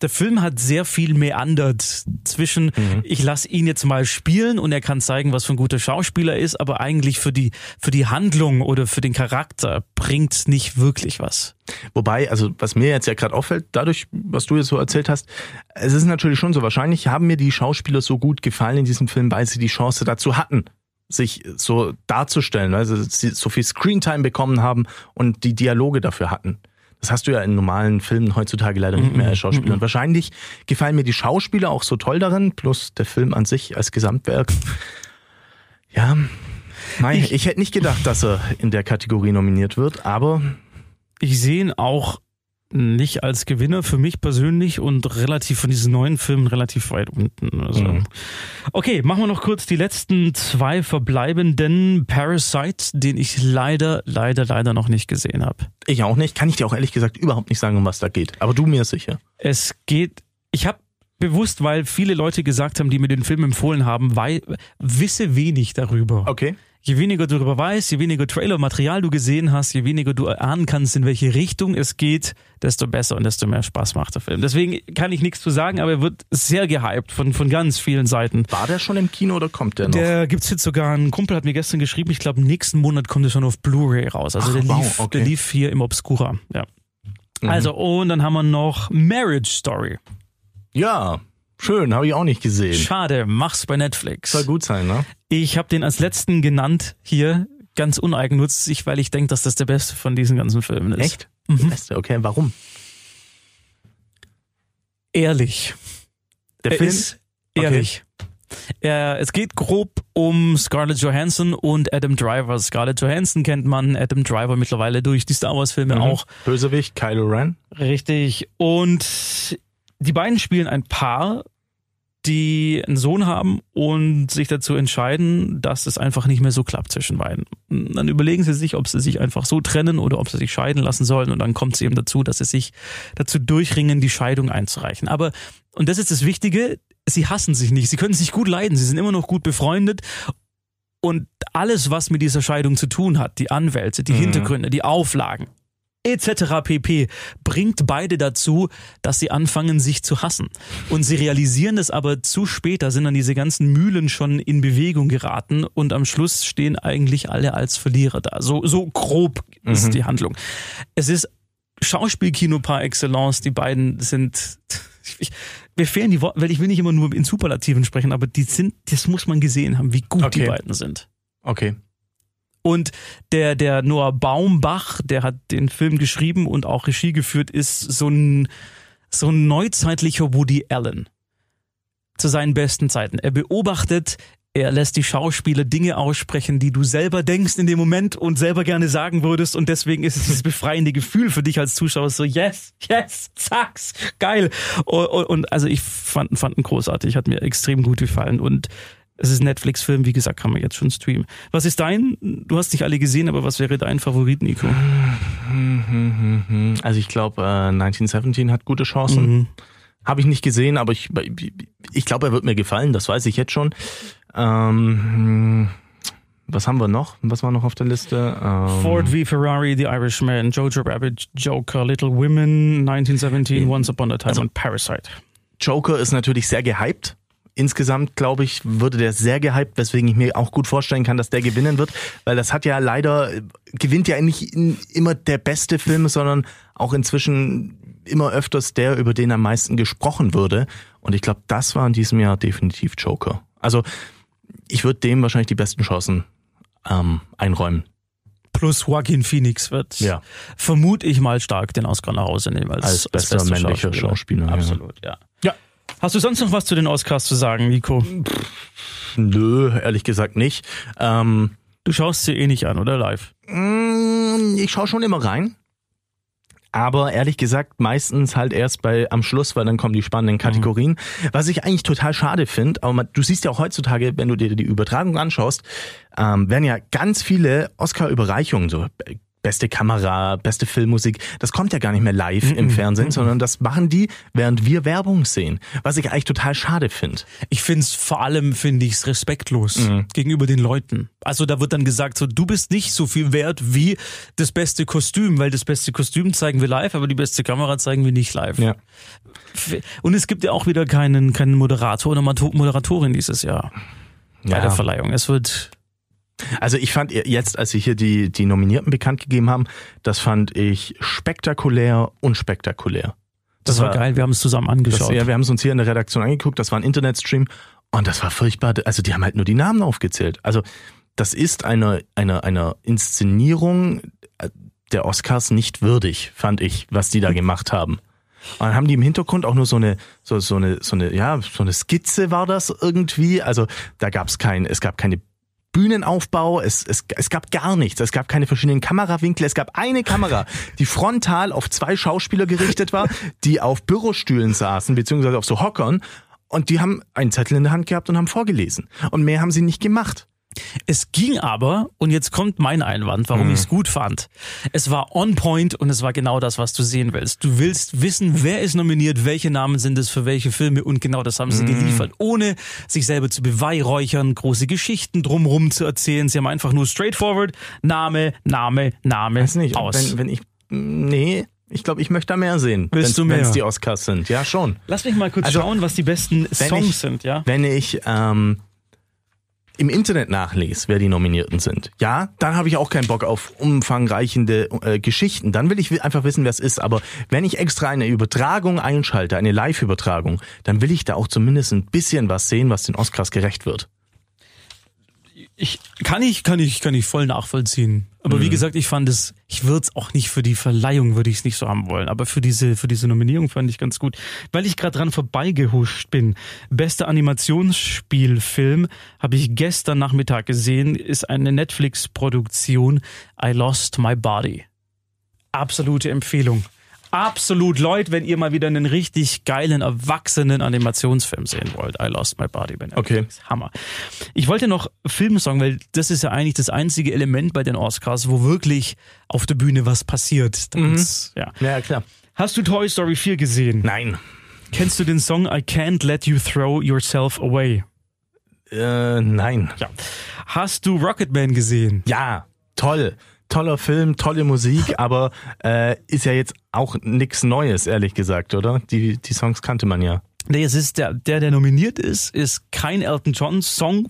der Film hat sehr viel meandert zwischen, Mhm. ich lasse ihn jetzt mal spielen und er kann zeigen, was für ein guter Schauspieler er ist, aber eigentlich für die, für die Handlung oder für den Charakter bringt nicht wirklich was. Wobei, also was mir jetzt ja gerade auffällt, dadurch, was du jetzt so erzählt hast, es ist natürlich schon so, wahrscheinlich haben mir die Schauspieler so gut gefallen in diesem Film, weil sie die Chance dazu hatten, sich so darzustellen, weil sie so viel Screentime bekommen haben und die Dialoge dafür hatten. Das hast du ja in normalen Filmen heutzutage leider nicht mehr als Schauspieler. Und wahrscheinlich gefallen mir die Schauspieler auch so toll darin, plus der Film an sich als Gesamtwerk. Ja, Mei, ich, hätte nicht gedacht, dass er in der Kategorie nominiert wird, aber Ich sehe ihn auch nicht als Gewinner für mich persönlich und relativ von diesen neuen Filmen relativ weit unten. Also. Mhm. Okay, machen wir noch kurz die letzten zwei verbleibenden Parasite, den ich leider, leider, leider noch nicht gesehen habe. ich auch nicht. Kann ich dir auch ehrlich gesagt überhaupt nicht sagen, um was da geht. Aber du mir sicher. Es geht, ich habe bewusst, weil viele Leute gesagt haben, die mir den Film empfohlen haben, weil, wisse wenig darüber. Okay. Je weniger du darüber weißt, je weniger Trailer-Material du gesehen hast, je weniger du erahnen kannst, in welche Richtung es geht, desto besser und desto mehr Spaß macht der Film. Deswegen kann ich nichts zu sagen, aber er wird sehr gehypt von, von ganz vielen Seiten. War der schon im Kino oder kommt der noch? Der gibt's jetzt sogar, ein Kumpel hat mir gestern geschrieben, ich glaube, nächsten Monat kommt er schon auf Blu-ray raus. Also Ach, der, wow, lief, okay. der lief hier im Obscura. Ja. Also, und dann haben wir noch Marriage Story. ja, schön, habe ich auch nicht gesehen. Schade, mach's bei Netflix. Soll gut sein, ne? Ich habe den als letzten genannt hier, ganz uneigennützig, weil ich denke, dass das der beste von diesen ganzen Filmen ist. Echt? Der Beste, okay, warum? Ehrlich. Der er Film? ist ehrlich. Er, es geht grob um Scarlett Johansson und Adam Driver. Scarlett Johansson kennt man, Adam Driver mittlerweile durch die Star Wars Filme Mhm. auch. Bösewicht, Kylo Ren. Richtig. Und die beiden spielen ein Paar, die einen Sohn haben und sich dazu entscheiden, dass es einfach nicht mehr so klappt zwischen beiden. Dann überlegen sie sich, ob sie sich einfach so trennen oder ob sie sich scheiden lassen sollen. Und dann kommt es eben dazu, dass sie sich dazu durchringen, die Scheidung einzureichen. Aber, und das ist das Wichtige, sie hassen sich nicht. Sie können sich gut leiden. Sie sind immer noch gut befreundet. Und alles, was mit dieser Scheidung zu tun hat, die Anwälte, die Hintergründe, die Auflagen, etc. pp. bringt beide dazu, dass sie anfangen, sich zu hassen. Und sie realisieren es aber zu spät, da sind dann diese ganzen Mühlen schon in Bewegung geraten und am Schluss stehen eigentlich alle als Verlierer da. So, so grob ist die Handlung. Es ist Schauspielkino par excellence, die beiden sind, ich, mir fehlen die Worte, weil ich will nicht immer nur in Superlativen sprechen, aber die sind, das muss man gesehen haben, wie gut die Okay. beiden sind. Okay. Und der, der Noah Baumbach, der hat den Film geschrieben und auch Regie geführt, ist so ein, so ein neuzeitlicher Woody Allen. Zu seinen besten Zeiten. Er beobachtet, er lässt die Schauspieler Dinge aussprechen, die du selber denkst in dem Moment und selber gerne sagen würdest. Und deswegen ist es dieses befreiende Gefühl für dich als Zuschauer so, yes, yes, sag's, geil. Und, und, und also ich fand, fand ihn großartig, hat mir extrem gut gefallen. Und es ist ein Netflix-Film, wie gesagt, kann man jetzt schon streamen. Was ist dein, du hast nicht alle gesehen, aber was wäre dein Favorit, Nico? Also ich glaube, äh, 1917 hat gute Chancen. Mhm. Habe ich nicht gesehen, aber ich, ich glaube, er wird mir gefallen, das weiß ich jetzt schon. Ähm, was haben wir noch? Was war noch auf der Liste? Ähm, Ford v Ferrari, The Irishman, Jojo Rabbit, Joker, Little Women, 1917, Once Upon a Time Also- und Parasite. Joker ist natürlich sehr gehypt. Insgesamt, glaube ich, würde der sehr gehypt, weswegen ich mir auch gut vorstellen kann, dass der gewinnen wird, weil das hat ja leider, gewinnt ja nicht immer der beste Film, sondern auch inzwischen immer öfters der, über den am meisten gesprochen würde. Und ich glaube, das war in diesem Jahr definitiv Joker. Also ich würde dem wahrscheinlich die besten Chancen ähm, einräumen. Plus Joaquin Phoenix wird, Ja. vermute ich mal stark den Oscar nach Hause nehmen als, Als bester männlicher Schauspieler, ja. Absolut, ja. Ja. Hast du sonst noch was zu den Oscars zu sagen, Nico? Nö, ehrlich gesagt nicht. Ähm, Du schaust sie eh nicht an, oder live? Mm, Ich schaue schon immer rein. Aber ehrlich gesagt, meistens halt erst bei am Schluss, weil dann kommen die spannenden Kategorien. Was ich eigentlich total schade finde, aber man, du siehst ja auch heutzutage, wenn du dir die Übertragung anschaust, ähm, werden ja ganz viele Oscar-Überreichungen, so beste Kamera, beste Filmmusik, das kommt ja gar nicht mehr live im Fernsehen, sondern das machen die, während wir Werbung sehen. Was ich eigentlich total schade finde. Ich find's vor allem, finde ich's respektlos gegenüber den Leuten. Also da wird dann gesagt, so, du bist nicht so viel wert wie das beste Kostüm, weil das beste Kostüm zeigen wir live, aber die beste Kamera zeigen wir nicht live. Ja. Und es gibt ja auch wieder keinen, keinen Moderator oder Moderatorin dieses Jahr bei Ja. der Verleihung. Es wird Also ich fand jetzt, als sie hier die, die Nominierten bekannt gegeben haben, das fand ich spektakulär, unspektakulär. Das, war, geil, wir haben es zusammen Das, angeschaut. ja, wir haben es uns hier in der Redaktion angeguckt, das war ein Internetstream und das war furchtbar. Also die haben halt nur die Namen aufgezählt. Also das ist eine, eine, eine Inszenierung äh, der Oscars nicht würdig, fand ich, was die da gemacht haben. Und dann haben die im Hintergrund auch nur so eine, so, so eine, so eine, ja, so eine Skizze war das irgendwie. Also da gab es kein, es gab keine Bühnenaufbau, es, es, es gab gar nichts. Es gab keine verschiedenen Kamerawinkel. Es gab eine Kamera, die frontal auf zwei Schauspieler gerichtet war, die auf Bürostühlen saßen, beziehungsweise auf so Hockern. Und die haben einen Zettel in der Hand gehabt und haben vorgelesen. Und mehr haben sie nicht gemacht. Es ging aber, und jetzt kommt mein Einwand, warum Mhm. ich es gut fand. Es war on point und es war genau das, was du sehen willst. Du willst wissen, wer ist nominiert, welche Namen sind es für welche Filme und genau das haben sie Mhm. geliefert, ohne sich selber zu beweihräuchern, große Geschichten drumrum zu erzählen. Sie haben einfach nur straightforward Name, Name, Name Weiß nicht, aus. wenn, wenn ich, nee, ich glaube, ich möchte da mehr sehen. Willst du mehr? wenn's die Oscars sind. Ja, schon. Lass mich mal kurz Also, schauen, was die besten wenn Songs ich- sind, ja? Wenn ich ähm, im Internet nachlese, wer die Nominierten sind, ja, dann habe ich auch keinen Bock auf umfangreichende äh, Geschichten. Dann will ich einfach wissen, wer es ist. Aber wenn ich extra eine Übertragung einschalte, eine Live-Übertragung, dann will ich da auch zumindest ein bisschen was sehen, was den Oscars gerecht wird. Ich kann ich kann ich kann ich voll nachvollziehen. Aber Mhm. wie gesagt, ich fand es, ich würde es auch nicht für die Verleihung würde ich es nicht so haben wollen, aber für diese für diese Nominierung fand ich ganz gut, weil ich gerade dran vorbeigehuscht bin. Bester Animationsspielfilm habe ich gestern Nachmittag gesehen, ist eine Netflix Produktion I Lost My Body. Absolute Empfehlung. Absolut, Leute, wenn ihr mal wieder einen richtig geilen, erwachsenen Animationsfilm sehen wollt. I Lost My Body. bei Netflix. Hammer. Ich wollte noch Film sagen, weil das ist ja eigentlich das einzige Element bei den Oscars, wo wirklich auf der Bühne was passiert. Damit's- ja. Ja, klar. Hast du Toy Story 4 gesehen? Nein. Kennst du den Song I Can't Let You Throw Yourself Away? Äh, nein. Ja. Hast du Rocketman gesehen? Ja, toll. Toller Film, tolle Musik, aber äh, ist ja jetzt auch nix Neues, ehrlich gesagt, oder? Die, die Songs kannte man ja. Nee, es ist der, der, der nominiert ist, ist kein Elton John Song,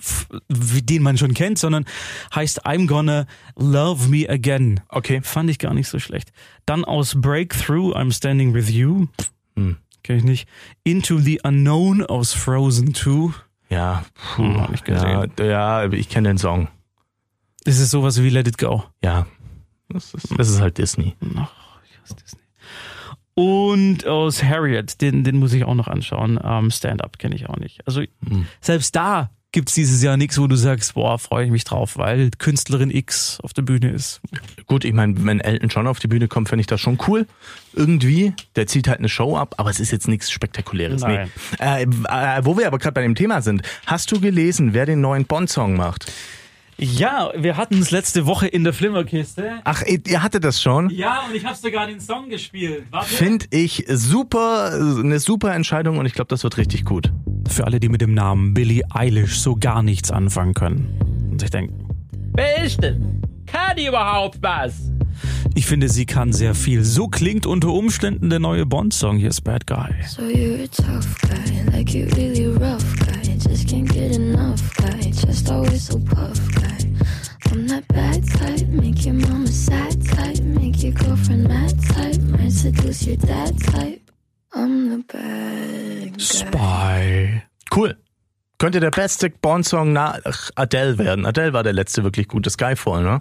den man schon kennt, sondern heißt I'm Gonna Love Me Again. Okay. Fand ich gar nicht so schlecht. Dann aus Breakthrough, I'm Standing With You. Hm. Kenn ich nicht. Into the Unknown aus Frozen 2. Ja, puh, Hm, hab ich gesehen. ja, ja, ich kenne den Song. Das ist sowas wie Let It Go. Ja, das ist, das ist halt Disney. Ach, ich hasse Disney. Und aus Harriet, den, den muss ich auch noch anschauen. Ähm, Stand-up kenne ich auch nicht. Also Hm. selbst da gibt's dieses Jahr nichts, wo du sagst, boah, freue ich mich drauf, weil Künstlerin X auf der Bühne ist. Gut, ich meine, wenn Elton John auf die Bühne kommt, finde ich das schon cool. Irgendwie. Der zieht halt eine Show ab, aber es ist jetzt nichts Spektakuläres. Nein. Nee. Äh, äh, wo wir aber gerade bei dem Thema sind, hast du gelesen, wer den neuen Bond-Song macht? Ja, wir hatten es letzte Woche in der Flimmerkiste. Ach, ihr hattet das schon? Ja, und ich habe sogar den Song gespielt. Finde ich super, eine super Entscheidung und ich glaube, das wird richtig gut. Für alle, die mit dem Namen Billie Eilish so gar nichts anfangen können. Und sich denken, wer ist denn? Kann die überhaupt was? Ich finde, sie kann sehr viel. So klingt unter Umständen der neue Bond-Song. Hier ist Bad Guy. So you're a tough guy, like you really rough guy. Just can't get enough guy, just always so puff guy. I'm that bad type, make your mama sad type, make your girlfriend mad type, might seduce your dad type. I'm the bad guy. Spy. Cool. Könnte der beste Bond-Song nach Adele werden. Adele war der letzte wirklich gute Skyfall, ne?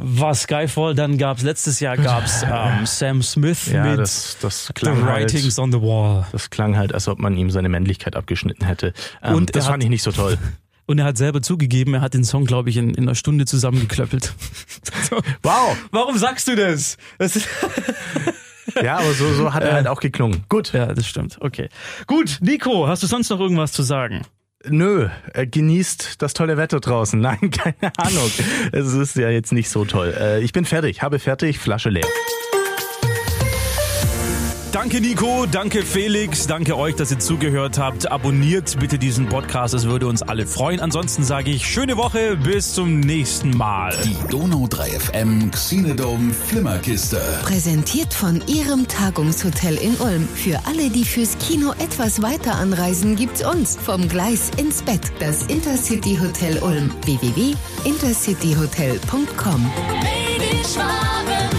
War Skyfall, dann gab's letztes Jahr gab's ähm, Sam Smith Ja, mit das, das The klang Writings halt, on the Wall. das klang halt, als ob man ihm seine Männlichkeit abgeschnitten hätte. Ähm, Und das er fand hat- ich nicht so toll. Und er hat selber zugegeben, er hat den Song, glaube ich, in, in einer Stunde zusammengeklöppelt. Wow. Warum sagst du das? das Ja, aber so, so hat er halt auch geklungen. Gut. ja, das stimmt. Okay. Gut, Nico, hast du sonst noch irgendwas zu sagen? Nö, äh, genießt das tolle Wetter draußen. Nein, keine Ahnung. Es ist ja jetzt nicht so toll. Äh, ich bin fertig, habe fertig, Flasche leer. Danke Nico, danke Felix, danke euch, dass ihr zugehört habt. Abonniert bitte diesen Podcast, das würde uns alle freuen. Ansonsten sage ich schöne Woche, bis zum nächsten Mal. Die Donau 3 FM Xenodome Flimmerkiste. Präsentiert von Ihrem Tagungshotel in Ulm. Für alle, die fürs Kino etwas weiter anreisen, gibt's uns. Vom Gleis ins Bett. Das Intercity Hotel Ulm. www.intercityhotel.com Baby Schwaben